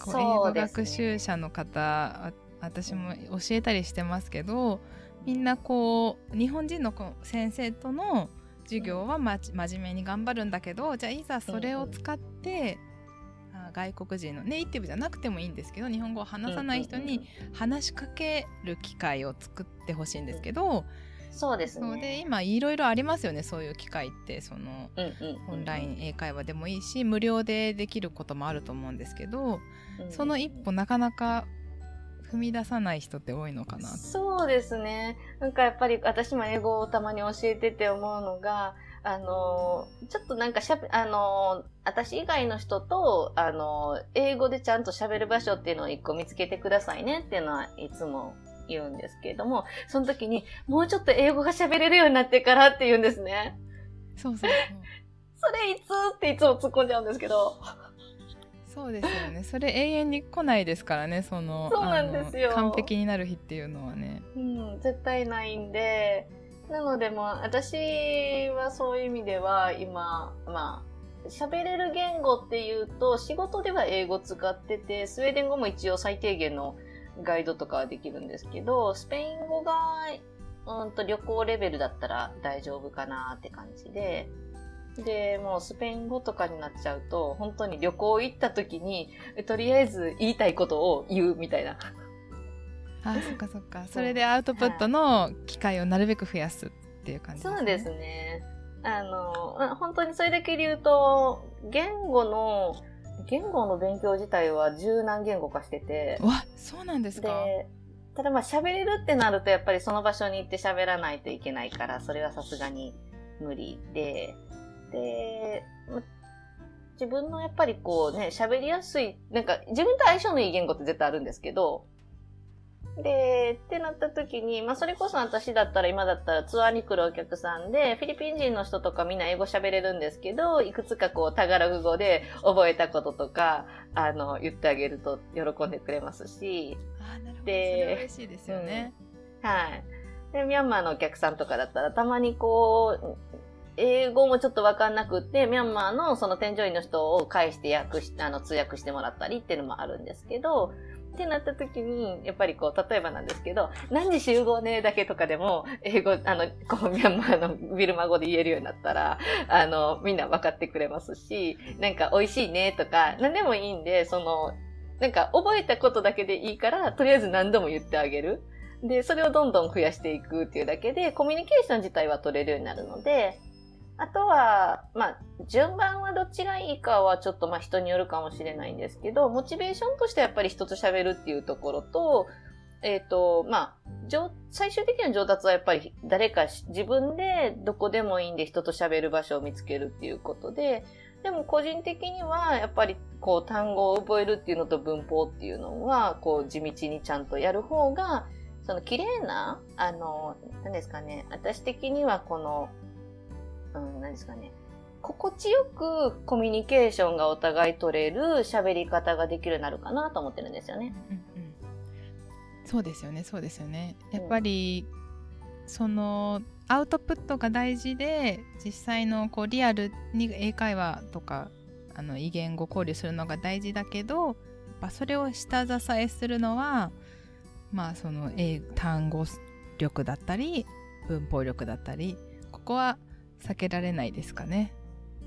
こう英語学習者の方、あ私も教えたりしてますけどみんなこう日本人の先生との授業はま真面目に頑張るんだけどじゃあいざそれを使って、あ外国人のネイティブじゃなくてもいいんですけど日本語を話さない人に話しかける機会を作ってほしいんですけど、そうですね。で今いろいろありますよねそういう機会ってそのオンライン英会話でもいいし無料でできることもあると思うんですけどうんその一歩なかなか踏み出さない人って多いのかなそうですね。なんかやっぱり私も英語をたまに教えてて思うのが、あのー、ちょっとなんかしゃべ、あのー、私以外の人と、あのー、英語でちゃんと喋る場所っていうのを一個見つけてくださいねっていうのはいつも言うんですけれども、その時にもうちょっと英語が喋れるようになってからって言うんですね。そうそうそう。それいつ？っていつも突っ込んじゃうんですけど。そうですよね。それ永遠に来ないですからねそのそうなんですよ。完璧になる日っていうのはね。うん、絶対ないんで、なのでまあ、私はそういう意味では今、まあ、喋れる言語っていうと、仕事では英語使ってて、スウェーデン語も一応最低限のガイドとかはできるんですけど、スペイン語が、うんと旅行レベルだったら大丈夫かなって感じで、で、もうスペイン語とかになっちゃうと、本当に旅行行った時に、とりあえず言いたいことを言うみたいな。あ、そっかそっか。それでアウトプットの機会をなるべく増やすっていう感じですね。そうですね。あの、本当にそれだけで言うと、言語の、言語の勉強自体は十何言語化してて。わ、そうなんですか？で、ただまあ喋れるってなるとやっぱりその場所に行って喋らないといけないから、それはさすがに無理で、で、自分のやっぱりこうね、喋りやすい、なんか自分と相性のいい言語って絶対あるんですけど、で、ってなった時に、まあそれこそ私だったら今だったらツアーに来るお客さんで、フィリピン人の人とかみんな英語喋れるんですけど、いくつかこうタガログ語で覚えたこととか、あの、言ってあげると喜んでくれますし。あなるほど。で、嬉しいですよね、うん、はい。で、ミャンマーのお客さんとかだったら、たまにこう、英語もちょっとわかんなくって、ミャンマーのその添乗員の人を返して訳し、あの、通訳してもらったりっていうのもあるんですけど、ってなった時に、やっぱりこう、例えばなんですけど、何時集合ねだけとかでも、英語、あの、こう、ミャンマーのビルマ語で言えるようになったら、あの、みんな分かってくれますし、なんか美味しいねとか、何でもいいんで、その、なんか覚えたことだけでいいから、とりあえず何度も言ってあげる。で、それをどんどん増やしていくっていうだけで、コミュニケーション自体は取れるようになるので、あとは、まあ、順番はどっちがいいかはちょっとまあ人によるかもしれないんですけど、モチベーションとしてやっぱり人と喋るっていうところと、えっ、ー、と、まあ、最終的な上達はやっぱり誰か自分でどこでもいいんで人と喋る場所を見つけるっていうことで、でも個人的にはやっぱりこう単語を覚えるっていうのと文法っていうのはこう地道にちゃんとやる方がその綺麗な、あの、何ですかね、私的にはこのうん、何ですかね。心地よくコミュニケーションがお互い取れる喋り方ができるようになるかなと思ってるんですよね。うんうん、そうですよね、そうですよね。やっぱり、うん、そのアウトプットが大事で実際のこうリアルに英会話とかあの異言語交流するのが大事だけどやそれを下支えするのはまあその英単語力だったり文法力だったりここは避けられないですかね？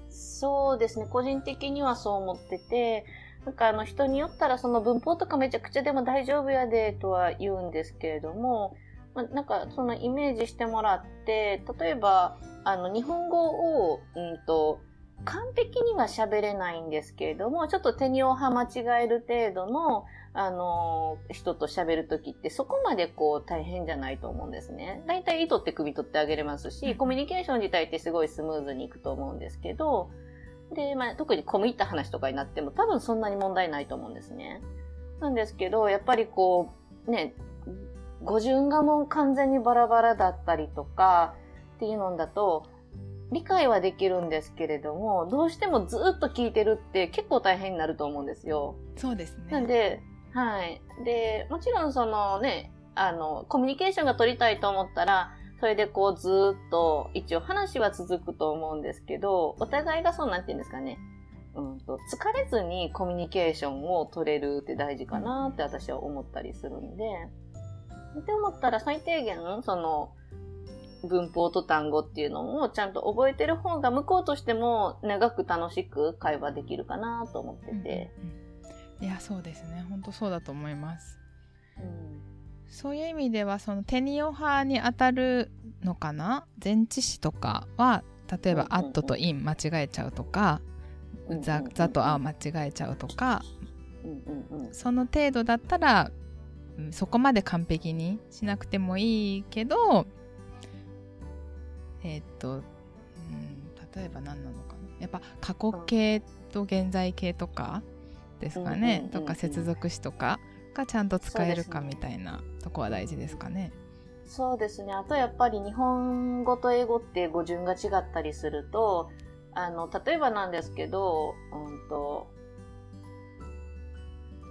そうですね。個人的にはそう思ってて、なんかあの人によったらその文法とかめちゃくちゃでも大丈夫やでとは言うんですけれども、まなんかそのイメージしてもらって、例えばあの日本語を、うんと、完璧には喋れないんですけれども、ちょっと手におは間違える程度のあの、人と喋るときってそこまでこう大変じゃないと思うんですね。大体意図って汲み取ってあげれますし、コミュニケーション自体ってすごいスムーズにいくと思うんですけど、で、まあ、特に込み入った話とかになっても多分そんなに問題ないと思うんですね。なんですけど、やっぱりこう、ね、語順がもう完全にバラバラだったりとかっていうのだと、理解はできるんですけれども、どうしてもずっと聞いてるって結構大変になると思うんですよ。そうですね。なんで、はい。で、もちろんそのね、あの、コミュニケーションが取りたいと思ったら、それでこうずっと一応話は続くと思うんですけど、お互いがそうなんて言うんですかね。うんと、疲れずにコミュニケーションを取れるって大事かなって私は思ったりするんで、って思ったら最低限、その、文法と単語っていうのをちゃんと覚えてる方が向こうとしても長く楽しく会話できるかなと思ってて。うんうんいやそうですね。本当そうだと思います、うん、そういう意味ではそのテニオ派に当たるのかな？前置詞とかは例えば「アット」と「イン」間違えちゃうとか「ザ」ザと「ア」間違えちゃうとか、その程度だったらそこまで完璧にしなくてもいいけどえー、っと、うん、例えば何なのかなやっぱ過去形と現在形とか、ですかね、とか接続詞とかがちゃんと使えるかみたいなとこは大事ですかね。そうですね。あとやっぱり日本語と英語って語順が違ったりすると、あの、例えばなんですけど、うんと、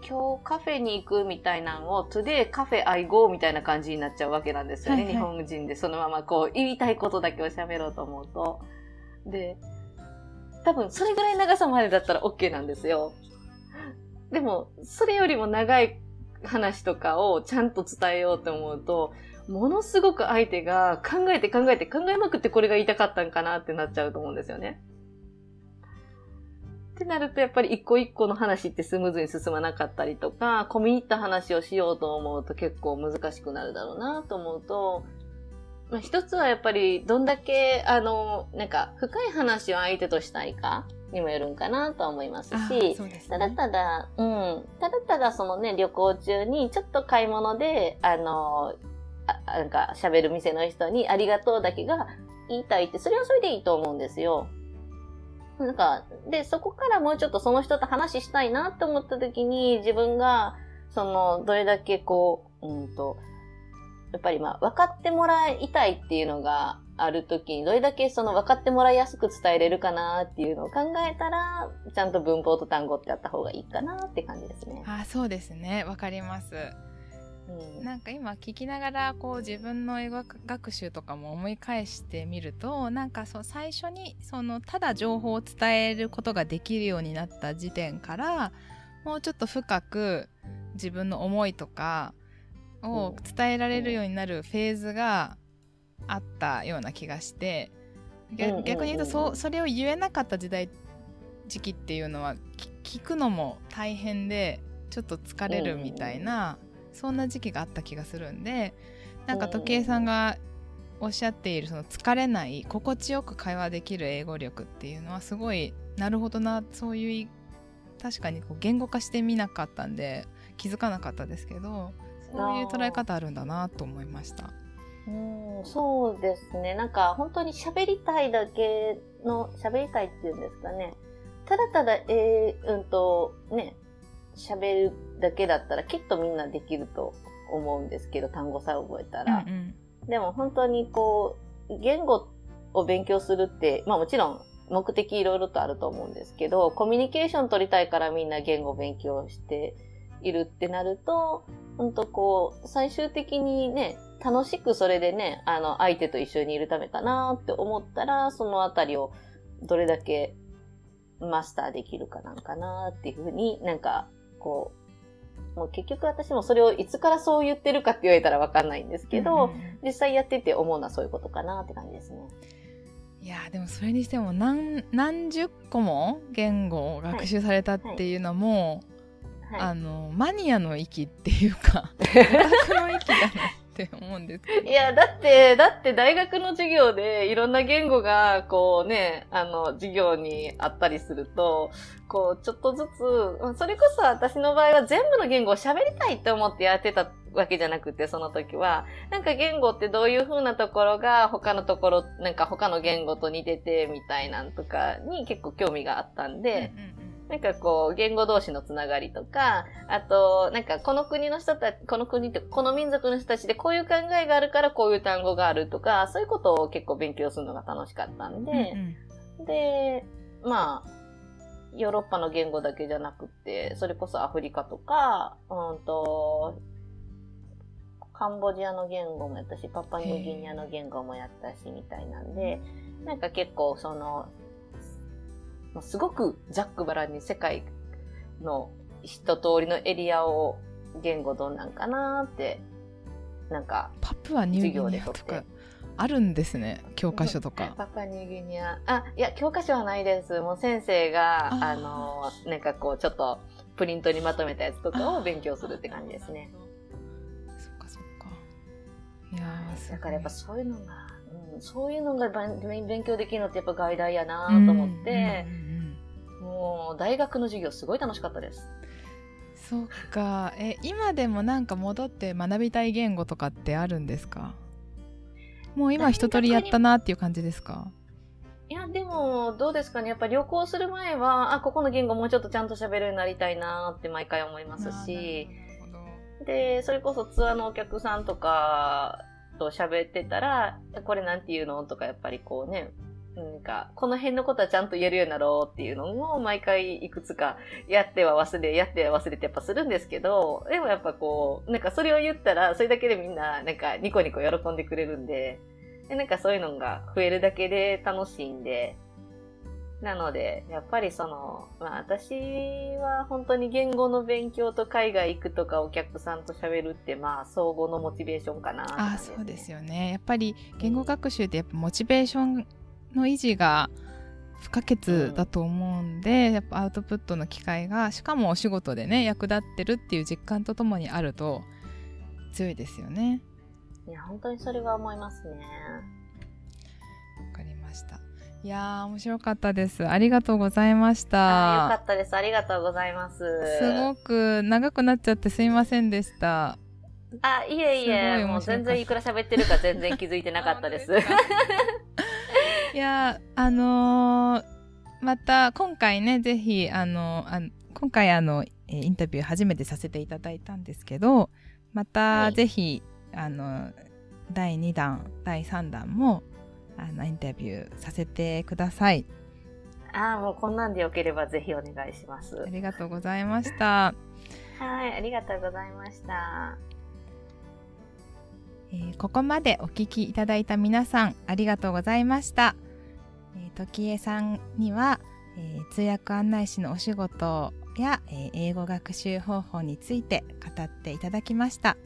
今日カフェに行くみたいなのを today カフェ I go みたいな感じになっちゃうわけなんですよね。はいはい、日本人でそのままこう言いたいことだけを喋ろうと思うと。で、多分それぐらい長さまでだったら OK なんですよ。でも、それよりも長い話とかをちゃんと伝えようと思うと、ものすごく相手が考えて考えて考えまくってこれが言いたかったんかなってなっちゃうと思うんですよね。ってなると、やっぱり一個一個の話ってスムーズに進まなかったりとか、込み入った話をしようと思うと結構難しくなるだろうなと思うと、まあ、一つはやっぱりどんだけ、あの、なんか深い話を相手としたいかにもよるんかなと思いますし、すねただただ、うん、ただただそのね、旅行中にちょっと買い物で、あの、あなんか喋る店の人にありがとうだけが言いたいって、それはそれでいいと思うんですよ。なんか、で、そこからもうちょっとその人と話したいなって思った時に、自分が、その、どれだけこう、うんと、やっぱりまあ、分かってもらいたいっていうのがある時に、どれだけその分かってもらいやすく伝えれるかなっていうのを考えたら、ちゃんと文法と単語ってやった方がいいかなって感じですね。あそうですねわかりますうん。なんか今聞きながらこう自分の英語学習とかも思い返してみるとなんかそう最初にそのただ情報を伝えることができるようになった時点からもうちょっと深く自分の思いとかを伝えられるようになるフェーズがあったような気がして逆に言うとうんそうそれを言えなかった時代時期っていうのはき聞くのも大変でちょっと疲れるみたいな、そんな時期があった気がするんでなんか時計さんがおっしゃっているその疲れない心地よく会話できる英語力っていうのはすごいなるほどなそういう確かにこう言語化してみなかったんで気づかなかったですけどそういう捉え方あるんだなと思いました。うん、そうですね。なんか本当に喋りたいだけの、喋りたいっていうんですかね。ただただ、えー、うんと、ね、喋るだけだったらきっとみんなできると思うんですけど、単語さえ覚えたら。うんうんでも本当にこう、言語を勉強するって、まあもちろん目的いろいろとあると思うんですけど、コミュニケーション取りたいからみんな言語を勉強しているってなると、本当こう、最終的にね、楽しくそれでね、あの、相手と一緒にいるためかなって思ったら、そのあたりをどれだけマスターできるかなんかなっていうふうになんか、こう、もう結局私もそれをいつからそう言ってるかって言われたらわかんないんですけど、実際やってて思うのはそういうことかなって感じですね。いやーでもそれにしても何何十個も言語を学習されたっていうのも、はい。あのマニアの域っていうかオタクの域だなって思うんですけどいや、だって、だって大学の授業でいろんな言語が、こうね、あの、授業にあったりすると、こう、ちょっとずつ、まあそれこそ私の場合は全部の言語を喋りたいって思ってやってたわけじゃなくて、その時は。なんか言語ってどういう風なところが他のところ、なんか他の言語と似ててみたいなんとかに結構興味があったんで、うんうんなんかこう、言語同士のつながりとか、あと、なんかこの国の人たち、この国って、この民族の人たちでこういう考えがあるからこういう単語があるとか、そういうことを結構勉強するのが楽しかったんうんで、うん。で、まあ、ヨーロッパの言語だけじゃなくて、それこそアフリカとか、うんと、カンボジアの言語もやったし、パパニューギニアの言語もやったし、みたいなんで、なんか結構その、まあすごくざっくばらんに世界の一通りのエリアを言語どんなんかなって、なんか、パプアニューギニアとか授業でとあるんですね教科書とか。パパニューギニア。あ、いや、教科書はないです。もう先生が、あの、なんかこう、ちょっと、プリントにまとめたやつとかを勉強するって感じですね。そっかそっか。いやだからやっぱそういうのが、うん、そういうのが勉勉強できるのってやっぱ外大やなと思ってうん、うんうんうんもう大学の授業すごい楽しかったです。そっか。え今でもなんか戻って学びたい言語とかってあるんですか？もう今一通りやったなっていう感じですか？いや、でも、どうですかね。やっぱ旅行する前は、あ、ここの言語もうちょっとちゃんと喋るようになりたいなって毎回思いますし、で、それこそツアーのお客さんとかと喋ってたら、これなんて言うの？とかやっぱりこうね、なんか、この辺のことはちゃんと言えるようになろうっていうのも毎回いくつかやっては忘れ、やっては忘れてやっぱするんですけど、でもやっぱこう、なんかそれを言ったら、それだけでみんななんかニコニコ喜んでくれるんで、でなんかそういうのが増えるだけで楽しいんで、なので、やっぱりその、まあ私は本当に言語の勉強と海外行くとかお客さんと喋るってまあ総合のモチベーションかな、ね、あそうですよね。やっぱり言語学習ってやっぱモチベーションの維持が不可欠だと思うんで、うん、やっぱアウトプットの機会がしかもお仕事でね役立ってるっていう実感とともにあると強いですよね。いや本当にそれは思いますね。わかりました。いや面白かったです。ありがとうございました。よかったです。ありがとうございます。すごく長くなっちゃってすいませんでした。あ、いえいえ、もう全然いくら喋ってるか全然気づいてなかったです。いや、あのー、また今回ね、ぜひ、あのあ今回あの、インタビュー初めてさせていただいたんですけど、また、ぜひ、あの、第2弾、第3弾も、あの、インタビューさせてください。ああ、もうこんなんでよければぜひお願いします。ありがとうございました。はい、ありがとうございました。えー、ここまでお聞きいただいた皆さんありがとうございました。えー、時江さんには、えー、通訳案内士のお仕事や、え英語学習方法について語っていただきました。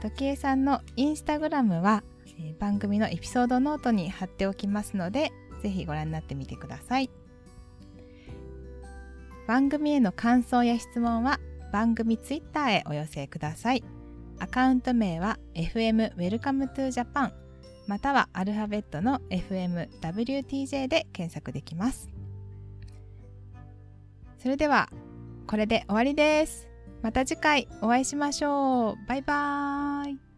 時江さんのインスタグラムは、え番組のエピソードノートに貼っておきますので、ぜひご覧になってみてください。番組への感想や質問は番組ツイッターへお寄せください。アカウント名は FM Welcome to Japan またはアルファベットの FMWTJ で検索できます。それではこれで終わりです。また次回お会いしましょう。バイバーイ。